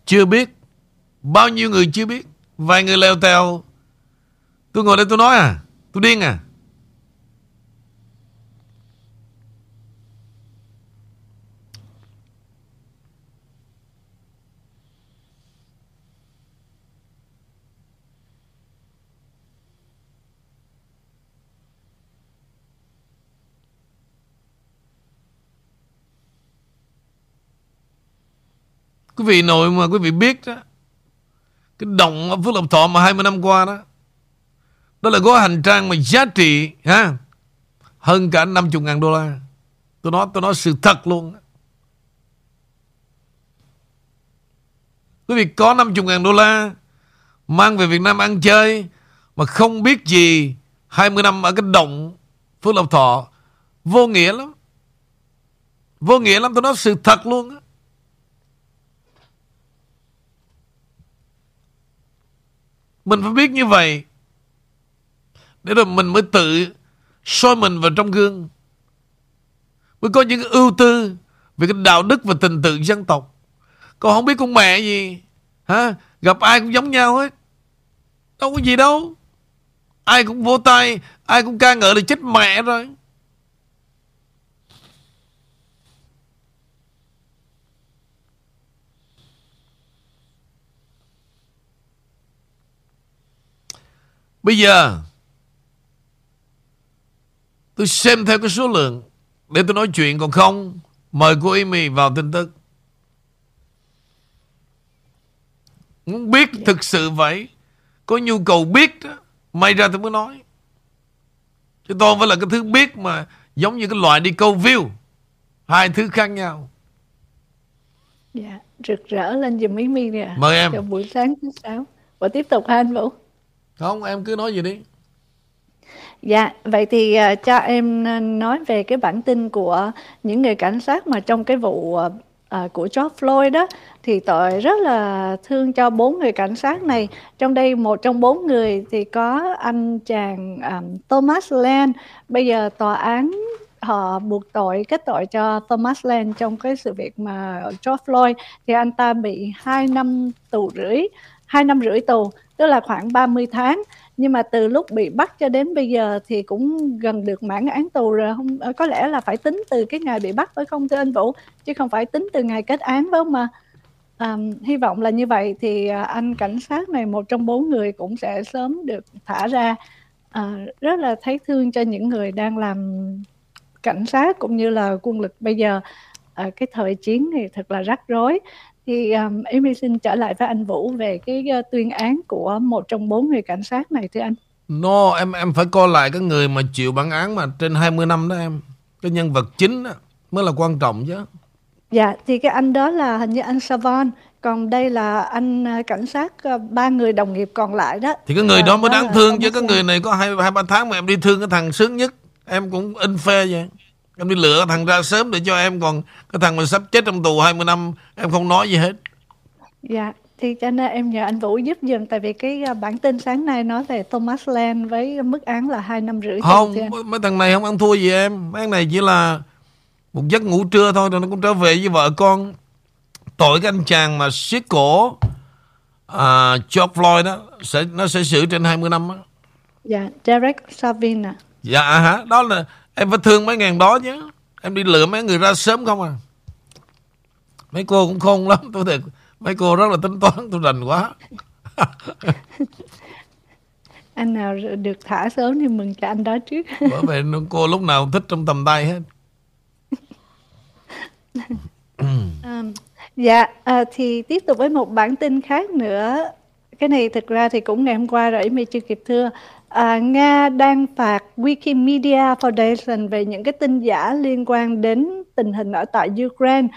Chưa biết. Bao nhiêu người chưa biết. Vài người leo tèo. Tôi ngồi đây tôi nói à. Tôi điên à. Quý vị nội mà quý vị biết đó Cái đồng ở Phước Lộc Thọ mà 20 năm qua đó Đó là gói hành trang mà giá trị, ha, Hơn cả 50 ngàn đô la. Tôi nói tôi nói sự thật luôn Quý vị có 50 ngàn đô la Mang về Việt Nam ăn chơi Mà không biết gì 20 năm ở cái động Phước Lộc Thọ, Vô nghĩa lắm. Vô nghĩa lắm, tôi nói sự thật luôn á. Mình phải biết như vậy Để rồi mình mới tự soi mình vào trong gương. Mới có những ưu tư Về cái đạo đức và tình tự dân tộc. Còn không biết con mẹ gì, hả? Gặp ai cũng giống nhau hết. Đâu có gì đâu. Ai cũng vô tay, Ai cũng ca ngợi là chết mẹ rồi. Bây giờ Tôi xem theo cái số lượng Để tôi nói chuyện còn không Mời cô Amy vào tin tức. Muốn biết thực sự vậy Có nhu cầu biết đó May ra tôi mới nói. Chứ tôi phải là cái thứ biết mà Giống như cái loại đi câu view Hai thứ khác nhau. Dạ Rực rỡ lên giùm Mỹ Mi nè Mời em. Cho buổi sáng thứ sáu. Và tiếp tục ha anh Vũ không, em cứ nói gì đi. Dạ, vậy thì uh, cho em à, nói về cái bản tin của những người cảnh sát mà trong cái vụ uh, của George Floyd đó thì tội rất là thương cho bốn người cảnh sát này. Trong đây một trong bốn người thì có anh chàng um, Thomas Land. Bây giờ tòa án họ buộc tội kết tội cho Thomas Land trong cái sự việc mà George Floyd thì anh ta bị 2 năm tù rưỡi, 2 năm rưỡi tù tức là khoảng 30 tháng. Nhưng mà từ lúc bị bắt cho đến bây giờ thì cũng gần được mãn án tù rồi. Không ờ, có lẽ là phải tính từ cái ngày bị bắt phải không thưa anh Vũ? Chứ không phải tính từ ngày kết án phải không mà à, hy vọng là như vậy thì ờ, anh cảnh sát này một trong bốn người cũng sẽ sớm được thả ra. À, rất là thấy thương cho những người đang làm cảnh sát cũng như là quân lực bây giờ. À, cái thời chiến thì thật là rắc rối thì um, Amy xin trở lại với anh Vũ về cái uh, tuyên án của một trong bốn người cảnh sát này thưa anh. No, em em phải coi lại cái người mà chịu bản án mà trên 20 năm đó em. Cái nhân vật chính đó, mới là quan trọng chứ. Dạ, thì cái anh đó là hình như anh Savon, còn đây là anh uh, cảnh sát uh, ba người đồng nghiệp còn lại đó. Thì cái người đó mới đáng thương chứ cái người này có hai hai ba tháng mà em đi thương cái thằng sướng nhất, em cũng in phê vậy. Em đi lựa thằng ra sớm để cho em còn Cái thằng mà sắp chết trong tù 20 năm Em không nói gì hết Dạ thì cho nên em nhờ anh Vũ giúp dùm tại vì cái à, bản tin sáng nay nói về Thomas Land với mức án là 2 năm rưỡi không mấy thằng này không ăn thua gì em mấy thằng này chỉ là Một giấc ngủ trưa thôi rồi nó cũng trở về với vợ con. Tội cái anh chàng mà siết cổ à, George Floyd đó sẽ nó sẽ xử trên 20 năm đó. Dạ, Derek Chauvin à. Dạ hả? Đó là em phải thương mấy ngàn đó chứ. Em đi lựa mấy người ra sớm không à. Mấy cô cũng khôn lắm, tôi thiệt. Mấy cô rất là tính toán, tôi rành quá. anh nào được thả sớm thì mừng cho anh đó trước. Bởi vậy cô lúc nào thích trong tầm tay hết. um, dạ, à, thì tiếp tục với một bản tin khác nữa. Cái này thực ra thì cũng ngày hôm qua rồi, mà chưa kịp thưa. À, Nga đang phạt Wikimedia Foundation về những cái tin giả liên quan đến tình hình ở tại Ukraine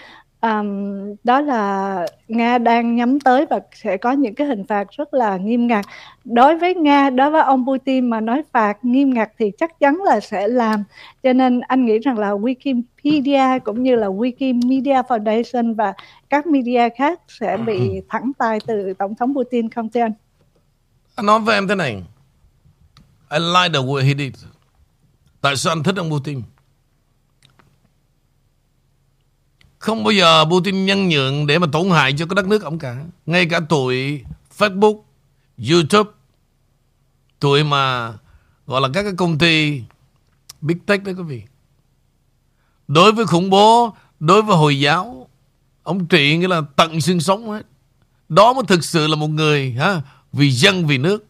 um, đó là Nga đang nhắm tới và sẽ có những cái hình phạt rất là nghiêm ngặt. Đối với Nga, đối với ông Putin mà nói phạt nghiêm ngặt thì chắc chắn là sẽ làm. Cho nên anh nghĩ rằng là Wikipedia cũng như là Wikimedia Foundation và các media khác sẽ bị thẳng tay từ Tổng thống Putin không thưa anh? Nói với em thế này. I like the way he did. Tại sao anh thích ông Putin? Không bao giờ Putin nhân nhượng để mà tổn hại cho cái đất nước ông cả. Ngay cả tụi Facebook, YouTube, tụi mà gọi là các cái công ty Big Tech đấy quý vị. Đối với khủng bố, đối với Hồi giáo, ông trị nghĩa là tận xương sống hết. Đó mới thực sự là một người ha, vì dân vì nước.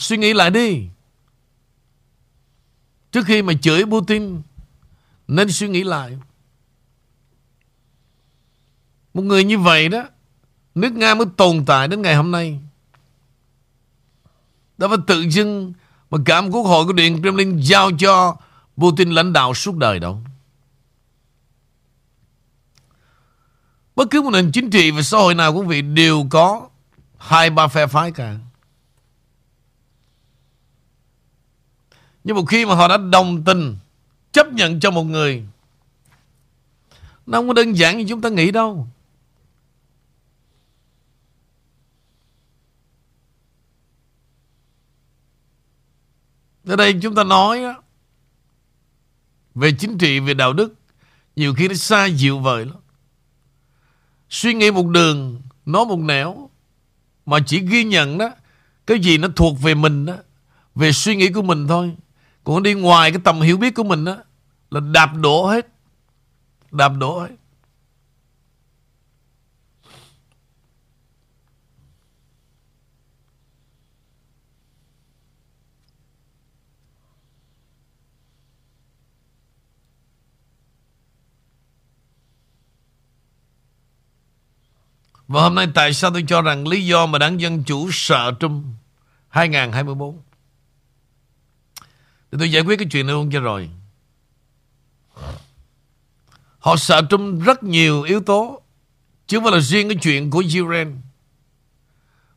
Suy nghĩ lại đi. Trước khi mà chửi Putin, Nên suy nghĩ lại Một người như vậy đó, Nước Nga mới tồn tại đến ngày hôm nay Đó phải tự dưng Mà cả một quốc hội của Điện Kremlin Giao cho Putin lãnh đạo suốt đời đâu Bất cứ một nền chính trị và xã hội nào, quý vị, đều có hai ba phe phái cả. Nhưng một khi mà họ đã đồng tình Chấp nhận cho một người Nó không có đơn giản như chúng ta nghĩ đâu. Ở đây chúng ta nói đó, Về chính trị, về đạo đức Nhiều khi nó xa dịu vời lắm. Suy nghĩ một đường Nói một nẻo Mà chỉ ghi nhận đó Cái gì nó thuộc về mình đó Về suy nghĩ của mình thôi còn đi ngoài cái tầm hiểu biết của mình á, Là đạp đổ hết. Đạp đổ hết. Và hôm nay tại sao tôi cho rằng lý do mà đảng Dân Chủ sợ Trung 2024 để tôi giải quyết cái chuyện này luôn cho rồi. Họ sợ Trump rất nhiều yếu tố, Chứ không phải là riêng cái chuyện của Ukraine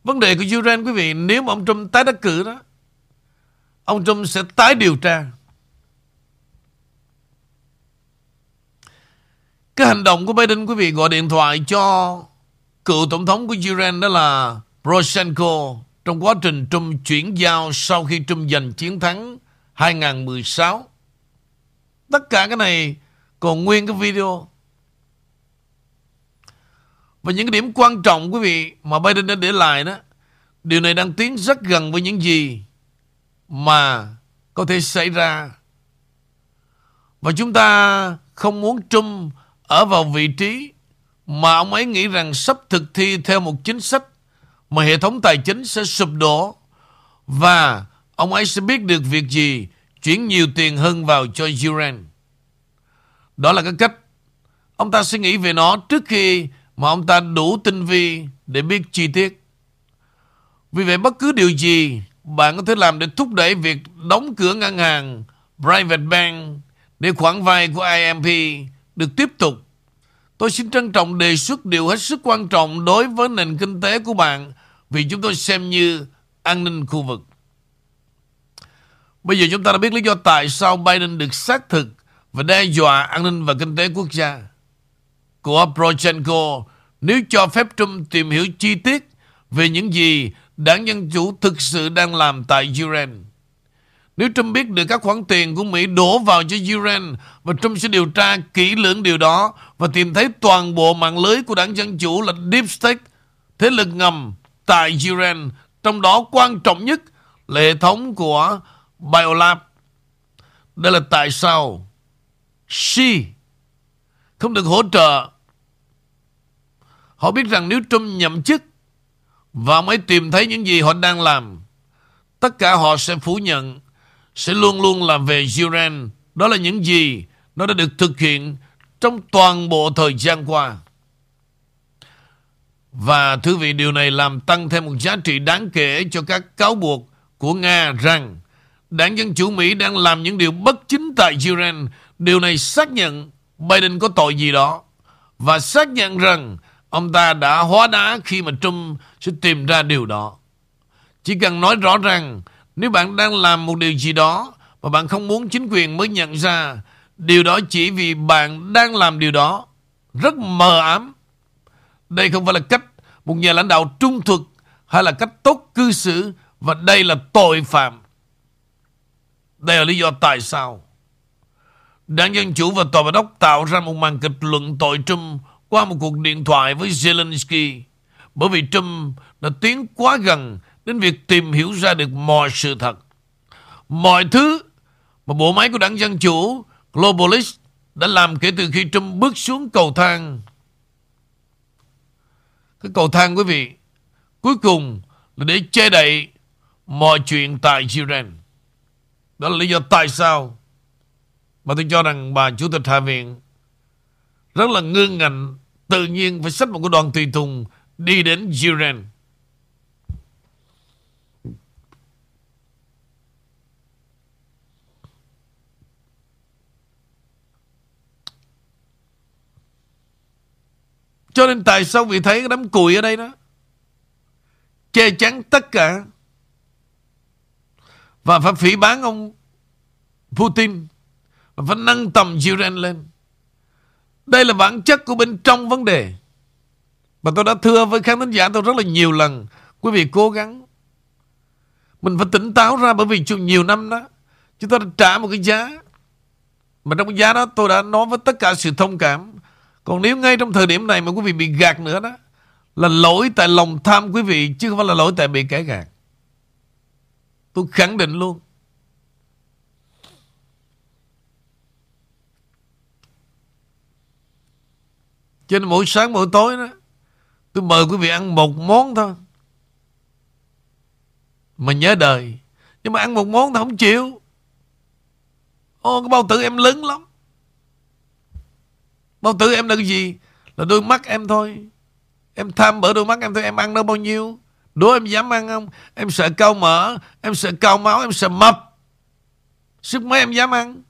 Vấn đề của Ukraine quý vị, Nếu mà ông Trump tái đắc cử đó, Ông Trump sẽ tái điều tra. Cái hành động của Biden, quý vị, gọi điện thoại cho cựu tổng thống của Ukraine đó là Poroshenko trong quá trình Trump chuyển giao sau khi Trump giành chiến thắng 2016. Tất cả cái này còn nguyên cái video. Và những cái điểm quan trọng quý vị mà Biden đã để lại đó, điều này đang tiến rất gần với những gì mà có thể xảy ra. Và chúng ta không muốn Trump ở vào vị trí mà ông ấy nghĩ rằng sắp thực thi theo một chính sách mà hệ thống tài chính sẽ sụp đổ và ông ấy sẽ biết được việc gì, chuyển nhiều tiền hơn vào cho Ukraine. Đó là cái cách ông ta suy nghĩ về nó trước khi mà ông ta đủ tinh vi để biết chi tiết. Vì vậy bất cứ điều gì bạn có thể làm để thúc đẩy việc đóng cửa ngân hàng Private Bank để khoản vay của IMP được tiếp tục. Tôi xin trân trọng đề xuất điều hết sức quan trọng đối với nền kinh tế của bạn vì chúng tôi xem như an ninh khu vực. Bây giờ chúng ta đã biết lý do tại sao Biden được xác thực và đe dọa an ninh và kinh tế quốc gia. Của Prochenko nếu cho phép Trump tìm hiểu chi tiết về những gì đảng Dân Chủ thực sự đang làm tại Ukraine. Nếu Trump biết được các khoản tiền của Mỹ đổ vào cho Iran và Trump sẽ điều tra kỹ lưỡng điều đó và tìm thấy toàn bộ mạng lưới của đảng Dân Chủ là Deep State, thế lực ngầm tại Iran, trong đó quan trọng nhất là hệ thống của Biolab. Đây là tại sao Xi không được hỗ trợ. Họ biết rằng nếu Trump nhậm chức và mới tìm thấy những gì họ đang làm, tất cả họ sẽ phủ nhận, sẽ luôn luôn làm về Iran. Đó là những gì nó đã được thực hiện trong toàn bộ thời gian qua. Và thưa vị, điều này làm tăng thêm một giá trị đáng kể cho các cáo buộc của Nga rằng Đảng Dân Chủ Mỹ đang làm những điều bất chính tại Iran. Điều này xác nhận Biden có tội gì đó và xác nhận rằng ông ta đã hóa đá khi mà Trump sẽ tìm ra điều đó. Chỉ cần nói rõ rằng nếu bạn đang làm một điều gì đó và bạn không muốn chính quyền mới nhận ra, điều đó chỉ vì bạn đang làm điều đó rất mờ ám. Đây không phải là cách một nhà lãnh đạo trung thực hay là cách tốt cư xử, và đây là tội phạm. Đây là lý do tại sao Đảng Dân Chủ và Tòa Bạch Ốc tạo ra một màn kịch luận tội Trump qua một cuộc điện thoại với Zelensky bởi vì Trump đã tiến quá gần đến việc tìm hiểu ra được mọi sự thật. Mọi thứ mà bộ máy của đảng Dân Chủ Globalist đã làm kể từ khi Trump bước xuống cầu thang. Cái cầu thang quý vị, cuối cùng là để che đậy mọi chuyện tại Iran. Đó là lý do tại sao mà tôi cho rằng bà Chủ tịch Hạ viện rất là ngương ngạnh, tự nhiên phải xách một cái đoàn tùy tùng đi đến Iran. Cho nên tại sao vị thấy cái đám cùi ở đây đó Che chắn tất cả và phải phỉ bán ông Putin Và phải nâng tầm Iran lên. Đây là bản chất của bên trong vấn đề. Và tôi đã thưa với khán thính giả tôi rất là nhiều lần, Quý vị cố gắng. Mình phải tỉnh táo ra Bởi vì nhiều năm đó, Chúng ta đã trả một cái giá. Mà trong cái giá đó tôi đã nói với tất cả sự thông cảm. Còn nếu ngay trong thời điểm này mà quý vị bị gạt nữa đó, Là lỗi tại lòng tham quý vị, Chứ không phải là lỗi tại bị kẻ gạt. Tôi khẳng định luôn Cho nên mỗi sáng mỗi tối đó, Tôi mời quý vị ăn một món thôi Mà nhớ đời Nhưng mà ăn một món thì không chịu Ô, cái bao tử em lớn lắm Bao tử em là cái gì? Là đôi mắt em thôi. Em tham bởi đôi mắt em thôi. Em ăn đâu bao nhiêu? Đố em dám ăn không? Em sợ cao mỡ. Em sợ cao máu. Em sợ mập. Sức mấy em dám ăn.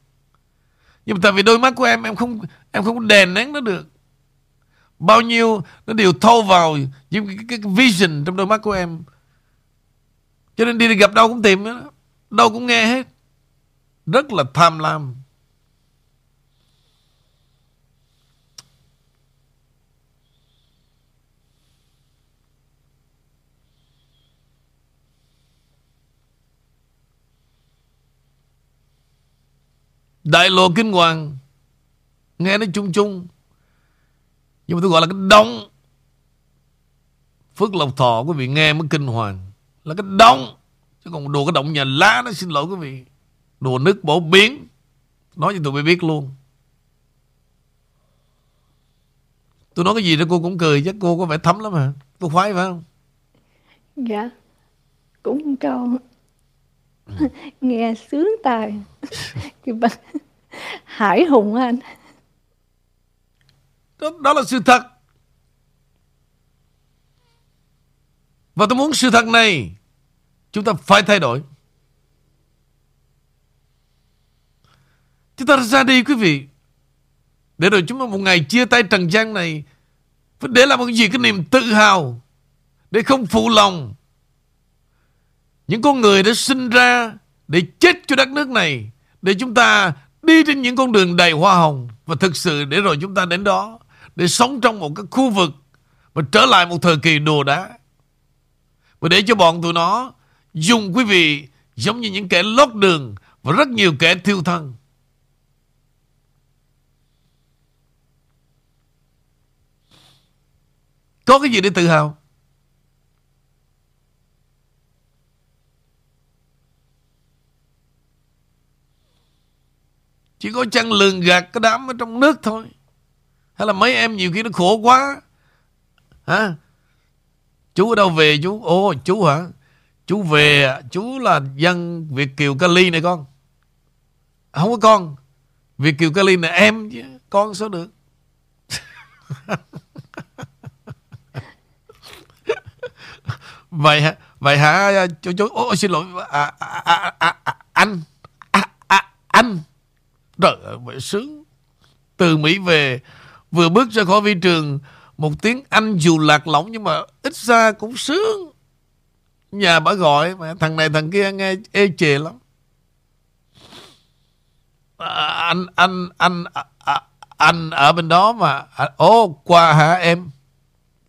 Nhưng mà tại vì đôi mắt của em Em không em không đè nén nó được Bao nhiêu Nó đều thâu vào những cái, cái, cái vision trong đôi mắt của em Cho nên đi gặp đâu cũng tìm đó. Đâu cũng nghe hết Rất là tham lam Đại lộ kinh hoàng. Nghe nó chung chung. Nhưng mà tôi gọi là cái đông Phước Lộc Thọ, quý vị nghe mới kinh hoàng. Là cái đông Chứ còn đồ cái động nhà lá nó xin lỗi quý vị. Đồ nước bổ biến. Nói cho tụi mới biết luôn. Tôi nói cái gì đó cô cũng cười, Chắc cô có vẻ thấm lắm hả? Cô khoái phải không? Dạ. Cũng câu nghe sướng tai. Hải hùng anh. Đó, đó là sự thật. Và tôi muốn sự thật này chúng ta phải thay đổi. Chúng ta ra đi quý vị. Để rồi chúng ta một ngày chia tay trần gian này để làm một cái gì? Cái niềm tự hào để không phụ lòng những con người đã sinh ra để chết cho đất nước này, để chúng ta đi trên những con đường đầy hoa hồng. Và thực sự để rồi chúng ta đến đó để sống trong một cái khu vực và trở lại một thời kỳ đồ đá. Và để cho bọn tụi nó dùng quý vị Giống như những kẻ lót đường Và rất nhiều kẻ thiêu thân. Có cái gì để tự hào? Chỉ có chăng lường gạt cái đám ở trong nước thôi. Hay là mấy em nhiều khi nó khổ quá. Hả? Chú ở đâu về chú? Ồ chú hả? Chú về à? Chú là dân Việt Kiều Cali này con. Không có con. Việt Kiều Cali này em chứ. Con sao được? Vậy hả? Vậy hả? Chú chú ô, xin lỗi. À, à, à, à, à, anh. À, à, anh trời ơi sướng. Từ mỹ về vừa bước ra khỏi vi trường một tiếng anh dù lạc lõng nhưng mà ít ra cũng sướng. Nhà bà gọi mà thằng này thằng kia nghe ê chề lắm. À, anh anh anh à, à anh ở bên đó mà. À, ô, qua hả em?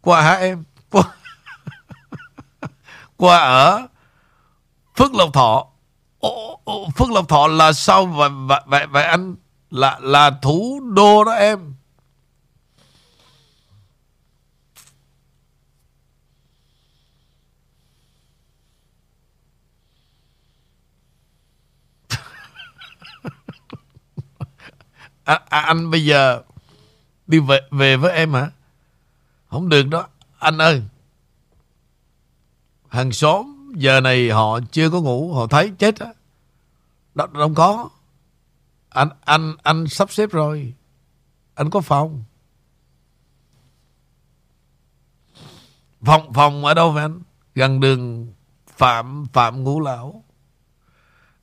Qua hả em? Qua qua ở Phước Lộc Thọ. Ồ, ồ, Phước Lộc Thọ là sao vậy, vậy, vậy anh là là thủ đô đó em? À, à, anh bây giờ đi về về với em hả? Không được đó anh ơi. Hàng xóm giờ này họ chưa có ngủ họ thấy chết á. Đâu, đâu có. Anh anh anh sắp xếp rồi. Anh có phòng. Phòng phòng ở đâu vậy anh? Gần đường phạm phạm ngũ lão.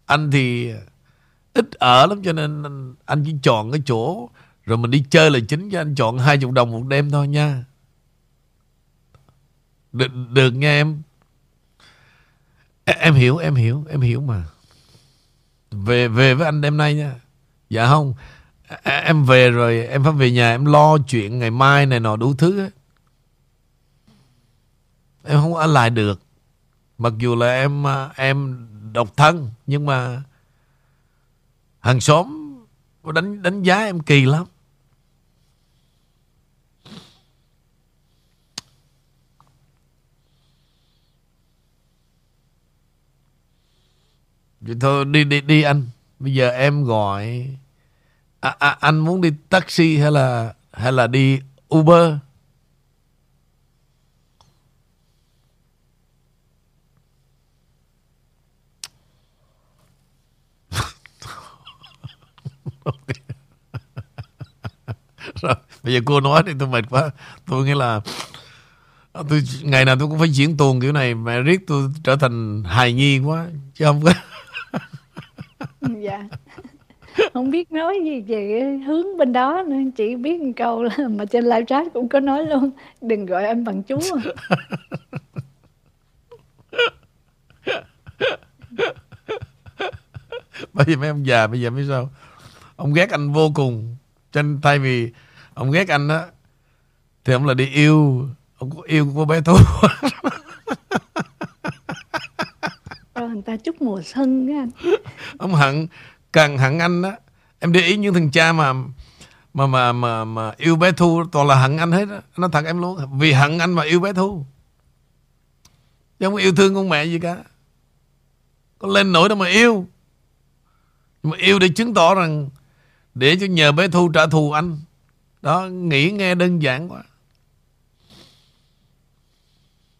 Anh thì ít ở lắm cho nên anh, anh chỉ chọn cái chỗ rồi mình đi chơi là chính cho anh chọn hai chục đồng một đêm thôi nha. Được, được nha em? Em hiểu, em hiểu, em hiểu mà. Về về với anh đêm nay nha. Dạ không. E, em về rồi, em phải về nhà em lo chuyện ngày mai này nọ đủ thứ ấy. Em không ở lại được. Mặc dù là em à, em độc thân nhưng mà hàng xóm đánh đánh giá em kỳ lắm. Vậy thôi đi đi đi anh. Bây giờ em gọi à, à, anh muốn đi taxi hay là hay là đi Uber? Rồi, bây giờ cô nói thì tôi mệt quá. Tôi nghĩ là tôi ngày nào tôi cũng phải diễn tuồng kiểu này mà riết tôi trở thành hài nhi quá chứ không có dạ. Không biết nói gì về hướng bên đó nữa, chỉ biết một câu là mà trên live chat cũng có nói luôn, đừng gọi anh bằng chú bởi vì mấy ông già bây giờ biết sao? Ông ghét anh vô cùng. Cho nên thay vì ông ghét anh á, thì ông là đi yêu. Ông có yêu cô bé thu cho người ta chúc mùa xuân á anh. Ông hận càng hận anh á em để ý những thằng cha mà mà mà mà, mà yêu bé thu toàn là hận anh hết á. Nó thật em luôn vì hận anh mà yêu bé thu. Chứ không yêu thương con mẹ gì cả. Có lên nổi đâu mà yêu. Nhưng mà yêu để chứng tỏ rằng để cho nhờ bé thu trả thù anh. Đó nghĩ nghe đơn giản quá.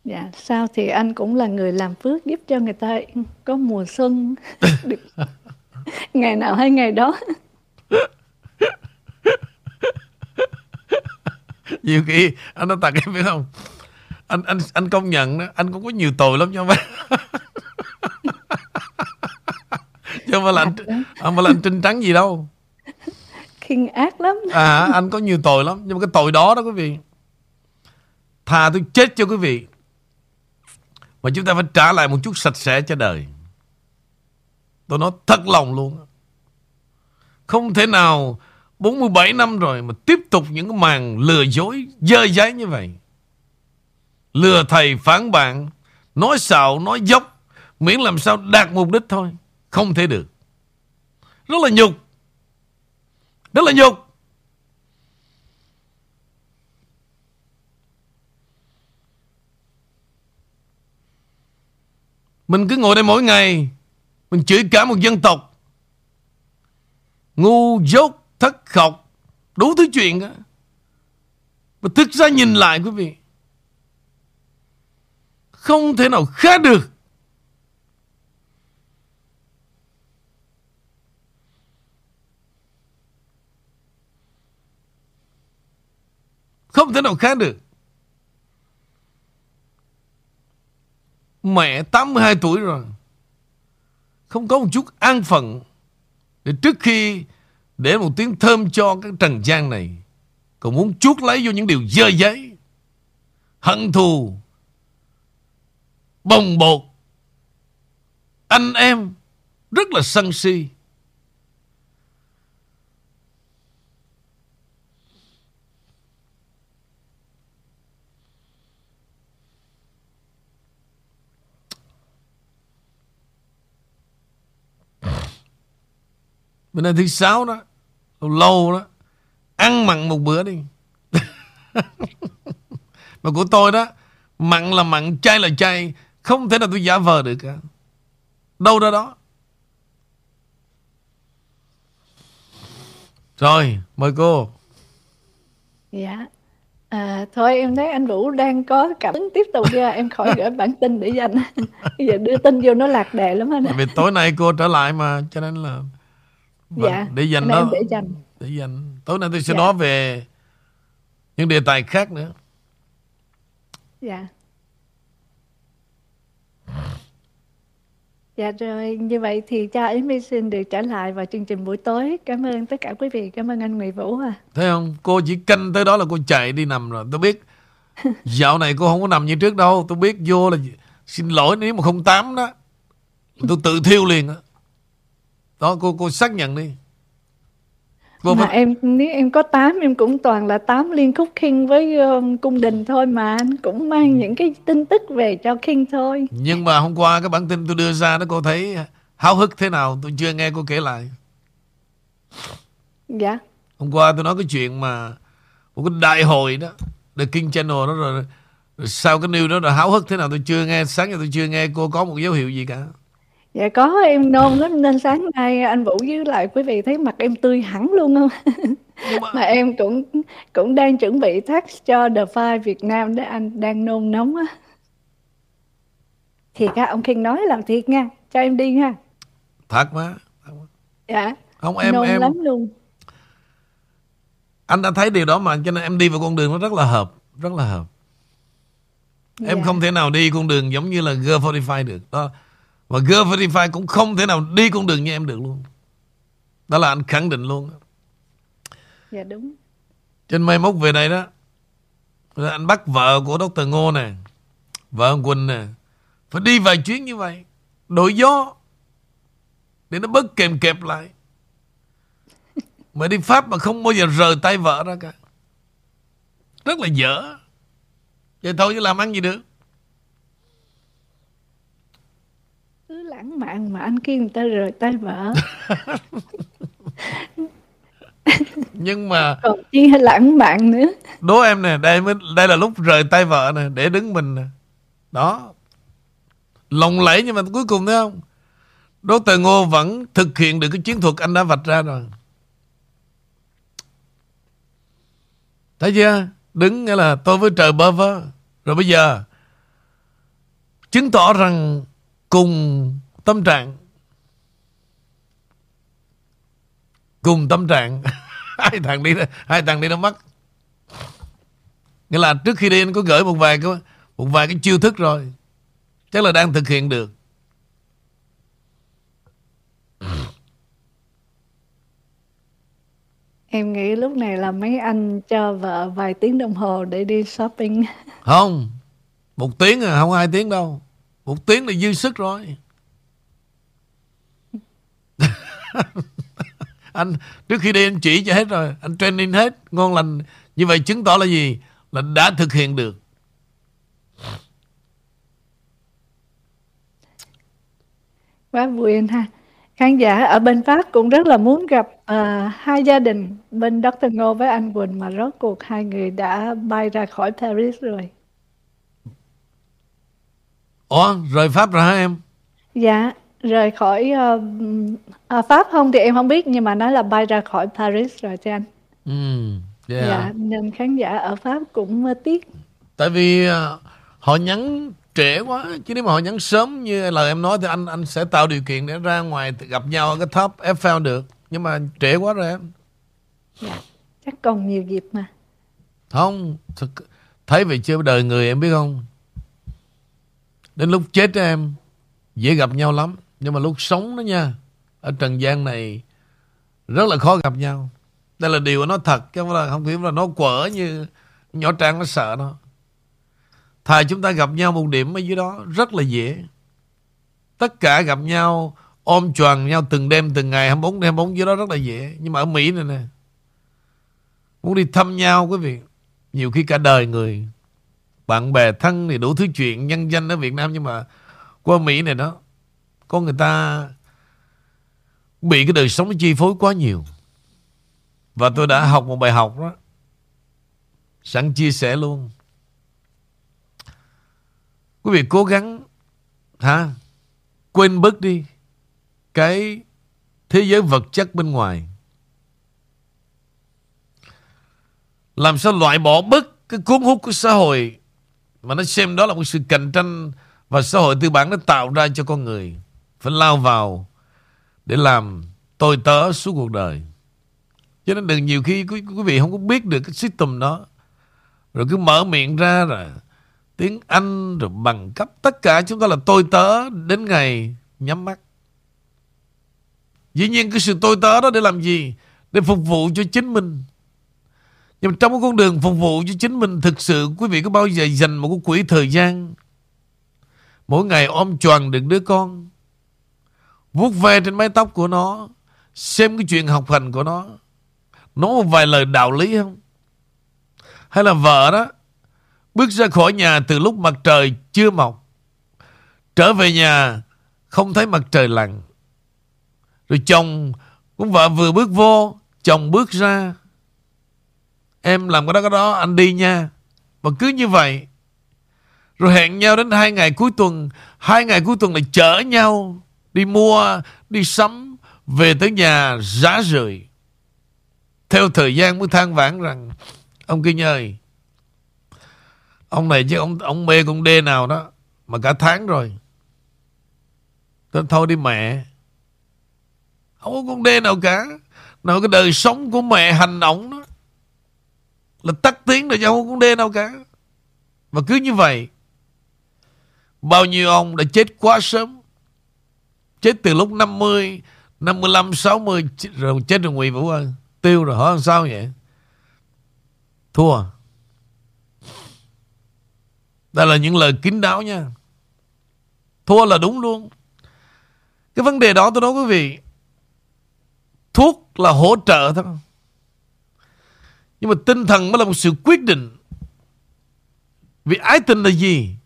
Dạ, sao thì anh cũng là người làm phước giúp cho người ta. Có mùa xuân. Được. Ngày nào hay ngày đó. nhiều khi anh nói thật em biết không? Anh anh anh công nhận đó anh cũng có nhiều tội lắm cho mấy chứ không phải là anh không phải là anh trinh trắng gì đâu. Khinh ác lắm. À anh có nhiều tội lắm nhưng mà cái tội đó đó quý vị thà tôi chết cho quý vị mà chúng ta phải trả lại một chút sạch sẽ cho đời. Tôi nói thật lòng luôn. Không thể nào 47 năm rồi mà tiếp tục những cái màn lừa dối dơ giấy như vậy. Lừa thầy phản bạn, nói xạo, nói dốc, Miễn làm sao đạt mục đích thôi. Không thể được. Rất là nhục. Rất là nhục. Mình cứ ngồi đây mỗi ngày. Mình chửi cả một dân tộc. Ngu, dốt, Thất khọc Đủ thứ chuyện đó Mà thực ra nhìn lại, quý vị. Không thể nào khác được. Không thể nào khác được. Mẹ 82 tuổi rồi. Không có một chút an phận Để trước khi Để một tiếng thơm cho cái trần gian này, Còn muốn chuốt lấy vô những điều dơ giấy, Hận thù, Bồng bột. Anh em Rất là sân si. Bữa nay thứ sáu đó Lâu lâu đó Ăn mặn một bữa đi. Mà của tôi đó Mặn là mặn, chay là chay Không thể nào tôi giả vờ được cả. Đâu ra đó. Rồi, mời cô. Dạ. À, thôi em thấy anh Vũ đang có cảm hứng tiếp tục ra em khỏi gửi bản tin để dành. Bây giờ đưa tin vô nó lạc đề lắm anh Vì tối nay cô trở lại mà cho nên là Vâng, dạ. để dành đó. để dành. Để dành. Tối nay tôi sẽ dạ. nói về những đề tài khác nữa. Dạ. Dạ rồi, như vậy thì cho Amy xin được trở lại vào chương trình buổi tối. Cảm ơn tất cả quý vị, cảm ơn anh Nguyễn Vũ à. Thấy không? Cô chỉ canh tới đó là cô chạy đi nằm rồi. Tôi biết dạo này cô không có nằm như trước đâu. Tôi biết vô là xin lỗi nếu mà không tám đó. Tôi tự thiêu liền á. Đó cô cô xác nhận đi. Cô mà phải... em nếu em có 8 em cũng toàn là 8 liên khúc King với uh, cung đình thôi mà anh cũng mang ừ. những cái tin tức về cho King thôi. Nhưng mà hôm qua cái bản tin tôi đưa ra đó cô thấy háo hức thế nào tôi chưa nghe cô kể lại. Dạ. Hôm qua tôi nói cái chuyện mà một cái đại hội đó The King Channel đó rồi, rồi sau cái news đó là háo hức thế nào tôi chưa nghe sáng giờ tôi chưa nghe cô có một dấu hiệu gì cả. Dạ có em nôn lắm nên sáng nay anh Vũ với lại quý vị thấy mặt em tươi hẳn luôn không? mà... mà em cũng cũng đang chuẩn bị text cho The Five Việt Nam để anh đang nôn nóng á. Thiệt á, ông King nói là thiệt nha, cho em đi nha. Thật mà. Dạ. Không em nôn em lắm luôn. Anh đã thấy điều đó mà cho nên em đi vào con đường nó rất là hợp, rất là hợp. Dạ. Em không thể nào đi con đường giống như là G45 được. Đó và Girl Verify cũng không thể nào đi con đường như em được luôn. Đó là anh khẳng định luôn. Dạ đúng. Trên mai mốt về đây đó. Anh bắt vợ của Dr. Ngô nè. Vợ ông Quỳnh nè. Phải đi vài chuyến như vậy. Đổi gió. Để nó bớt kèm kẹp lại. Mà đi Pháp mà không bao giờ rời tay vợ ra cả. Rất là dở. Vậy thôi chứ làm ăn gì được. cứ lãng mạn mà anh kêu người ta rời tay vợ. Nhưng mà còn chi hay lãng mạn nữa. Đố em nè đây mới đây là lúc rời tay vợ nè để đứng mình nè. Đó. Lộng lẫy nhưng mà cuối cùng thấy không? Đố tờ ngô vẫn thực hiện được cái chiến thuật anh đã vạch ra rồi. Thấy chưa? Đứng nghĩa là tôi với trời bơ vơ. Rồi bây giờ chứng tỏ rằng cùng tâm trạng cùng tâm trạng hai thằng đi hai thằng đi nó mất nghĩa là trước khi đi anh có gửi một vài cái một vài cái chiêu thức rồi chắc là đang thực hiện được Em nghĩ lúc này là mấy anh cho vợ vài tiếng đồng hồ để đi shopping. Không, một tiếng à, không hai tiếng đâu. Một tiếng là dư sức rồi. anh trước khi đi anh chỉ cho hết rồi. Anh training hết. Ngon lành. Như vậy chứng tỏ là gì? Là đã thực hiện được. Quá vui anh ha. Khán giả ở bên Pháp cũng rất là muốn gặp uh, hai gia đình bên Dr. Ngô với anh Quỳnh mà rốt cuộc hai người đã bay ra khỏi Paris rồi. Ủa, rời Pháp rồi hả em? Dạ, rời khỏi uh, à, Pháp không thì em không biết nhưng mà nói là bay ra khỏi Paris rồi cho anh. Ừ, yeah. Dạ, nên khán giả ở Pháp cũng uh, tiếc. Tại vì uh, họ nhắn trễ quá chứ nếu mà họ nhắn sớm như lời em nói thì anh anh sẽ tạo điều kiện để ra ngoài gặp nhau ở cái top Eiffel được nhưng mà trễ quá rồi em dạ chắc còn nhiều dịp mà không thấy về chưa đời người em biết không đến lúc chết em dễ gặp nhau lắm nhưng mà lúc sống đó nha, ở trần gian này rất là khó gặp nhau đây là điều nó thật, chứ không là không hiểu là nó quở như nhỏ trang nó sợ nó Thà chúng ta gặp nhau một điểm ở dưới đó rất là dễ. Tất cả gặp nhau, ôm choàng nhau từng đêm, từng ngày 24 đêm 24 dưới đó rất là dễ. Nhưng mà ở Mỹ này nè, muốn đi thăm nhau quý vị, nhiều khi cả đời người, bạn bè thân thì đủ thứ chuyện, nhân danh ở Việt Nam nhưng mà qua Mỹ này đó có người ta bị cái đời sống chi phối quá nhiều. Và tôi đã học một bài học đó, sẵn chia sẻ luôn. Quý vị cố gắng, hả, quên bớt đi cái thế giới vật chất bên ngoài. Làm sao loại bỏ bớt cái cuốn hút của xã hội mà nó xem đó là một sự cạnh tranh và xã hội tư bản nó tạo ra cho con người? Phải lao vào để làm tôi tớ suốt cuộc đời. Cho nên đừng nhiều khi quý, quý vị không có biết được cái system đó. Rồi cứ mở miệng ra rồi tiếng Anh rồi bằng cấp tất cả chúng ta là tôi tớ đến ngày nhắm mắt. Dĩ nhiên cái sự tôi tớ đó để làm gì? Để phục vụ cho chính mình. Nhưng mà trong cái con đường phục vụ cho chính mình thực sự quý vị có bao giờ dành một cái quỹ thời gian? Mỗi ngày ôm choàng được đứa con vuốt ve trên mái tóc của nó xem cái chuyện học hành của nó nói một vài lời đạo lý không hay là vợ đó Bước ra khỏi nhà từ lúc mặt trời chưa mọc. Trở về nhà không thấy mặt trời lặn. Rồi chồng cũng vợ vừa bước vô, chồng bước ra. Em làm cái đó cái đó, anh đi nha. Và cứ như vậy. Rồi hẹn nhau đến hai ngày cuối tuần. Hai ngày cuối tuần lại chở nhau. Đi mua, đi sắm. Về tới nhà rã rời. Theo thời gian mới than vãn rằng Ông Kinh ơi Ông này chứ ông ông mê con đê nào đó Mà cả tháng rồi Tôi thôi đi mẹ Không có con đê nào cả Nào cái đời sống của mẹ hành ổng đó Là tắt tiếng rồi chứ không có con đê nào cả Và cứ như vậy Bao nhiêu ông đã chết quá sớm Chết từ lúc 50 55, 60 Rồi chết rồi Nguyễn Vũ ơi Tiêu rồi hỏi sao vậy Thua đây là những lời kín đáo nha. Thua là đúng luôn. Cái vấn đề đó tôi nói quý vị. Thuốc là hỗ trợ thôi. Nhưng mà tinh thần mới là một sự quyết định. Vì ái tình là gì?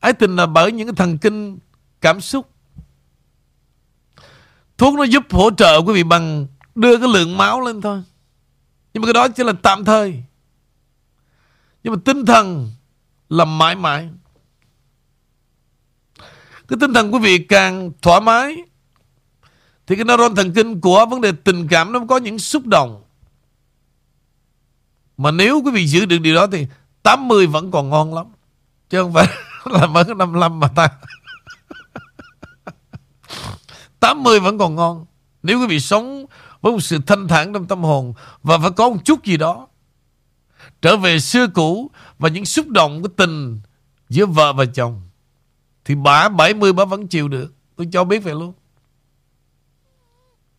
Ái tình là bởi những cái thần kinh cảm xúc. Thuốc nó giúp hỗ trợ quý vị bằng đưa cái lượng máu lên thôi. Nhưng mà cái đó chỉ là tạm thời. Nhưng mà tinh thần làm mãi mãi. Cái tinh thần quý vị càng thoải mái, thì cái neuron thần kinh của vấn đề tình cảm nó có những xúc động. Mà nếu quý vị giữ được điều đó thì 80 vẫn còn ngon lắm. Chứ không phải là mới 55 mà ta 80 vẫn còn ngon. Nếu quý vị sống với một sự thanh thản trong tâm hồn và phải có một chút gì đó trở về xưa cũ và những xúc động của tình giữa vợ và chồng thì bà 70 bà vẫn chịu được. Tôi cho biết vậy luôn.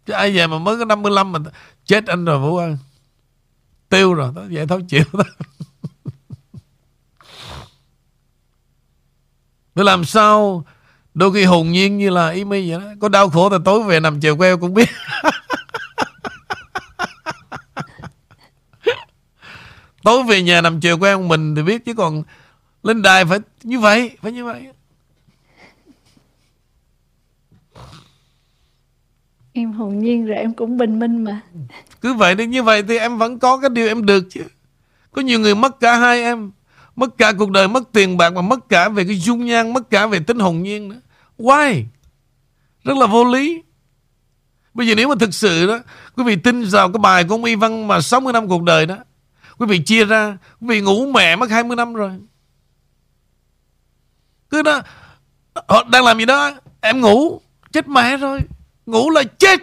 Chứ ai về mà mới có 55 mà chết anh rồi Vũ ơi. Tiêu rồi, đó, vậy thôi chịu đó. Tôi làm sao đôi khi hồn nhiên như là ý mi vậy đó. Có đau khổ thì tối về nằm chèo queo cũng biết. Tối về nhà nằm chèo quen mình thì biết chứ còn lên đài phải như vậy, phải như vậy. Em hồn nhiên rồi em cũng bình minh mà. Cứ vậy đi như vậy thì em vẫn có cái điều em được chứ. Có nhiều người mất cả hai em. Mất cả cuộc đời, mất tiền bạc mà mất cả về cái dung nhan, mất cả về tính hồn nhiên nữa. Why? Rất là vô lý. Bây giờ nếu mà thực sự đó, quý vị tin vào cái bài của ông Y Văn mà 60 năm cuộc đời đó, quý vị chia ra, quý vị ngủ mẹ mất 20 năm rồi. Cứ đó, họ đang làm gì đó, em ngủ, chết mẹ rồi. Ngủ là chết.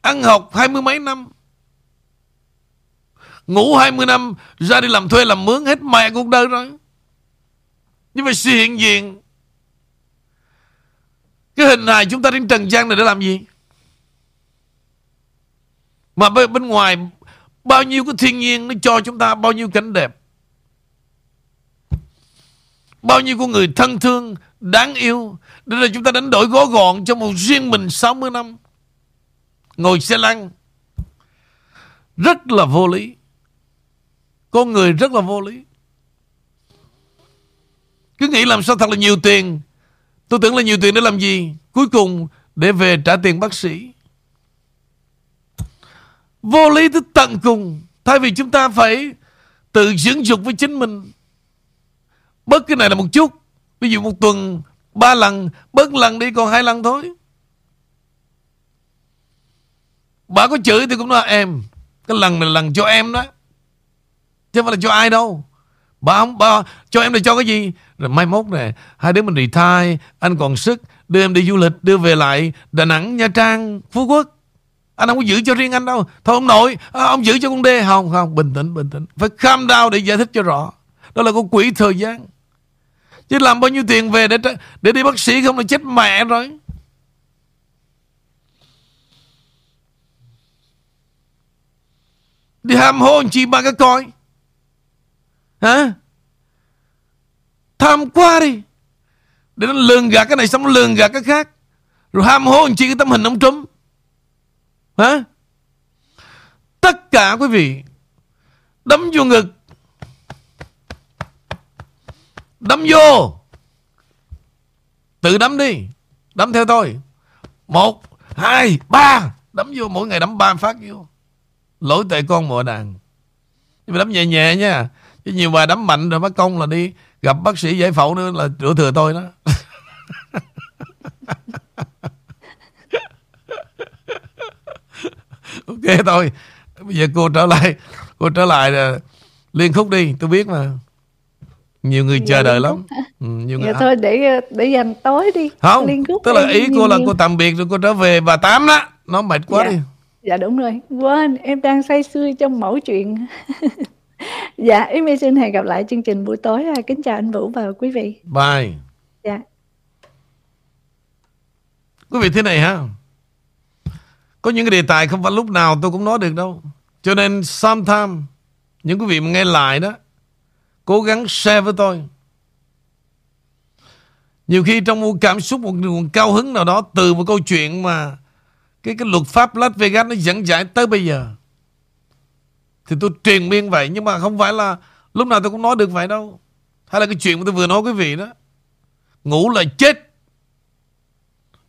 Ăn học hai mươi mấy năm. Ngủ 20 năm Ra đi làm thuê làm mướn hết mẹ cuộc đời rồi Nhưng mà sự hiện diện cái hình hài chúng ta đến trần gian này để làm gì? Mà bên, bên ngoài Bao nhiêu cái thiên nhiên Nó cho chúng ta bao nhiêu cảnh đẹp. Bao nhiêu con người thân thương Đáng yêu. Để rồi chúng ta đánh đổi gó gọn Cho một riêng mình 60 năm. Ngồi xe lăn. Rất là vô lý. Con người rất là vô lý. Cứ nghĩ làm sao thật là nhiều tiền. Tôi tưởng là nhiều tiền để làm gì? Cuối cùng, để về trả tiền bác sĩ. Vô lý tới tận cùng. Thay vì chúng ta phải Tự dưỡng dục với chính mình. Bớt cái này là một chút. Ví dụ một tuần, ba lần, Bớt lần đi, còn hai lần thôi. Bà có chửi thì cũng nói, em, Cái lần này là lần cho em đó. Chứ không phải là cho ai đâu. Bà ông bà cho em là cho cái gì? Rồi mai mốt nè Hai đứa mình retire Anh còn sức Đưa em đi du lịch Đưa về lại Đà Nẵng Nha Trang Phú Quốc. Anh không có giữ cho riêng anh đâu. Thôi ông nội à, Ông giữ cho con đê Không không Bình tĩnh bình tĩnh. Phải calm down để giải thích cho rõ. Đó là con quỷ thời gian. Chứ làm bao nhiêu tiền về để để đi bác sĩ không là chết mẹ rồi. Đi ham hôn chi ba cái coi. Hả? Tham quá đi. Để nó lường gạt cái này xong nó lường gạt cái khác. Rồi ham hố làm chi cái tấm hình ông Trump. Hả? Tất cả quý vị đấm vô ngực. Đấm vô. Tự đấm đi. Đấm theo tôi. Một, hai, ba. Đấm vô mỗi ngày đấm ba phát vô. Lỗi tệ con mùa đàn. Nhưng mà đấm nhẹ nhẹ nha. Chứ nhiều bà đấm mạnh rồi mất công là đi gặp bác sĩ giải phẫu nữa là rửa thừa tôi đó. ok thôi. Bây giờ cô trở lại. Cô trở lại là liên khúc đi. Tôi biết mà. Nhiều người chờ đợi lắm. Ừ, nhiều người... Dạ thôi để để dành tối đi. Không. Liên khúc tức là ý cô là cô tạm biệt rồi cô trở về bà tám đó. Nó mệt quá dạ. đi. Dạ đúng rồi. Quên em đang say sưa trong mẫu chuyện. Dạ, Yến xin hẹn gặp lại chương trình buổi tối. À, kính chào anh Vũ và quý vị. Bye. Dạ. Quý vị thế này ha. Có những cái đề tài không phải lúc nào tôi cũng nói được đâu. Cho nên sometimes những quý vị mà nghe lại đó cố gắng share với tôi. Nhiều khi trong một cảm xúc một nguồn cao hứng nào đó từ một câu chuyện mà cái cái luật pháp Las Vegas nó dẫn giải tới bây giờ. Thì tôi truyền miên vậy, Nhưng mà không phải là lúc nào tôi cũng nói được vậy đâu. Hay là cái chuyện mà tôi vừa nói quý vị đó. Ngủ là chết.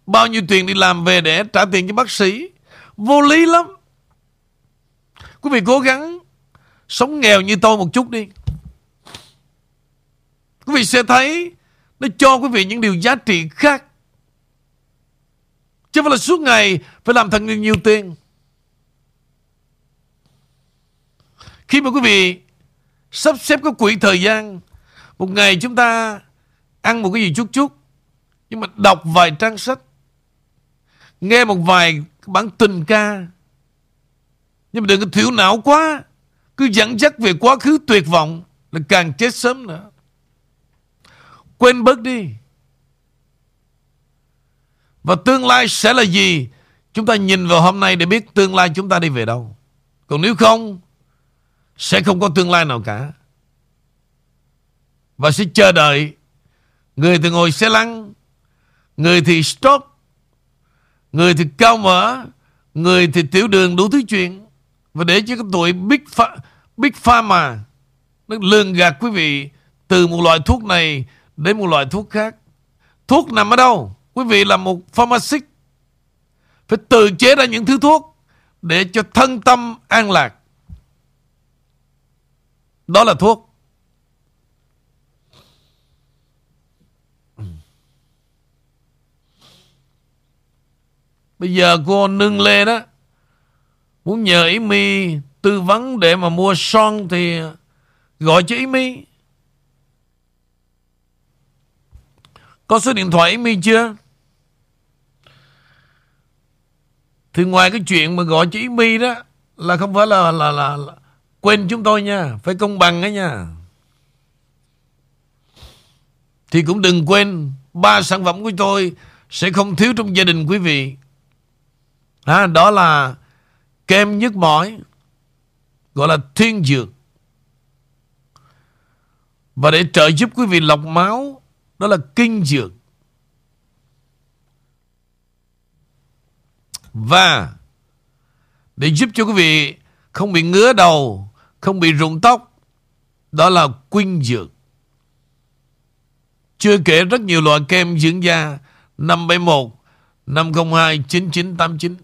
Bao nhiêu tiền đi làm về để trả tiền cho bác sĩ. Vô lý lắm. Quý vị cố gắng Sống nghèo như tôi một chút đi. Quý vị sẽ thấy Nó cho quý vị những điều giá trị khác. Chứ không phải là suốt ngày Phải làm thật nhiều tiền. Khi mà quý vị sắp xếp cái quỹ thời gian, một ngày chúng ta ăn một cái gì chút chút, nhưng mà đọc vài trang sách, nghe một vài bản tình ca, nhưng mà đừng có thiểu não quá, cứ dẫn dắt về quá khứ tuyệt vọng là càng chết sớm nữa. Quên bớt đi. Và tương lai sẽ là gì? Chúng ta nhìn vào hôm nay để biết tương lai chúng ta đi về đâu. Còn nếu không, sẽ không có tương lai nào cả. Và sẽ chờ đợi người thì ngồi xe lăn, người thì stop, người thì cao mở, người thì tiểu đường đủ thứ chuyện. Và để cho cái tuổi Big, Pha, Big Pharma nó lường gạt quý vị từ một loại thuốc này đến một loại thuốc khác. Thuốc nằm ở đâu? Quý vị là một pharmacist. phải tự chế ra những thứ thuốc để cho thân tâm an lạc. Đó là thuốc. Bây giờ cô nâng lê đó Muốn nhờ Ý Mi tư vấn để mà mua son thì gọi cho Ý Mi. Có số điện thoại Ý Mi chưa? Thì ngoài cái chuyện mà gọi cho Ý Mi đó là không phải là, là, là, là quên chúng tôi nha. Phải công bằng ấy nha. Thì cũng đừng quên ba sản phẩm của tôi sẽ không thiếu trong gia đình quý vị. À, đó là kem nhức mỏi gọi là thiên dược và để trợ giúp quý vị lọc máu đó là kinh dược và để giúp cho quý vị không bị ngứa đầu không bị rụng tóc. Đó là quynh dược. Chưa kể rất nhiều loại kem dưỡng da. 571 502 9989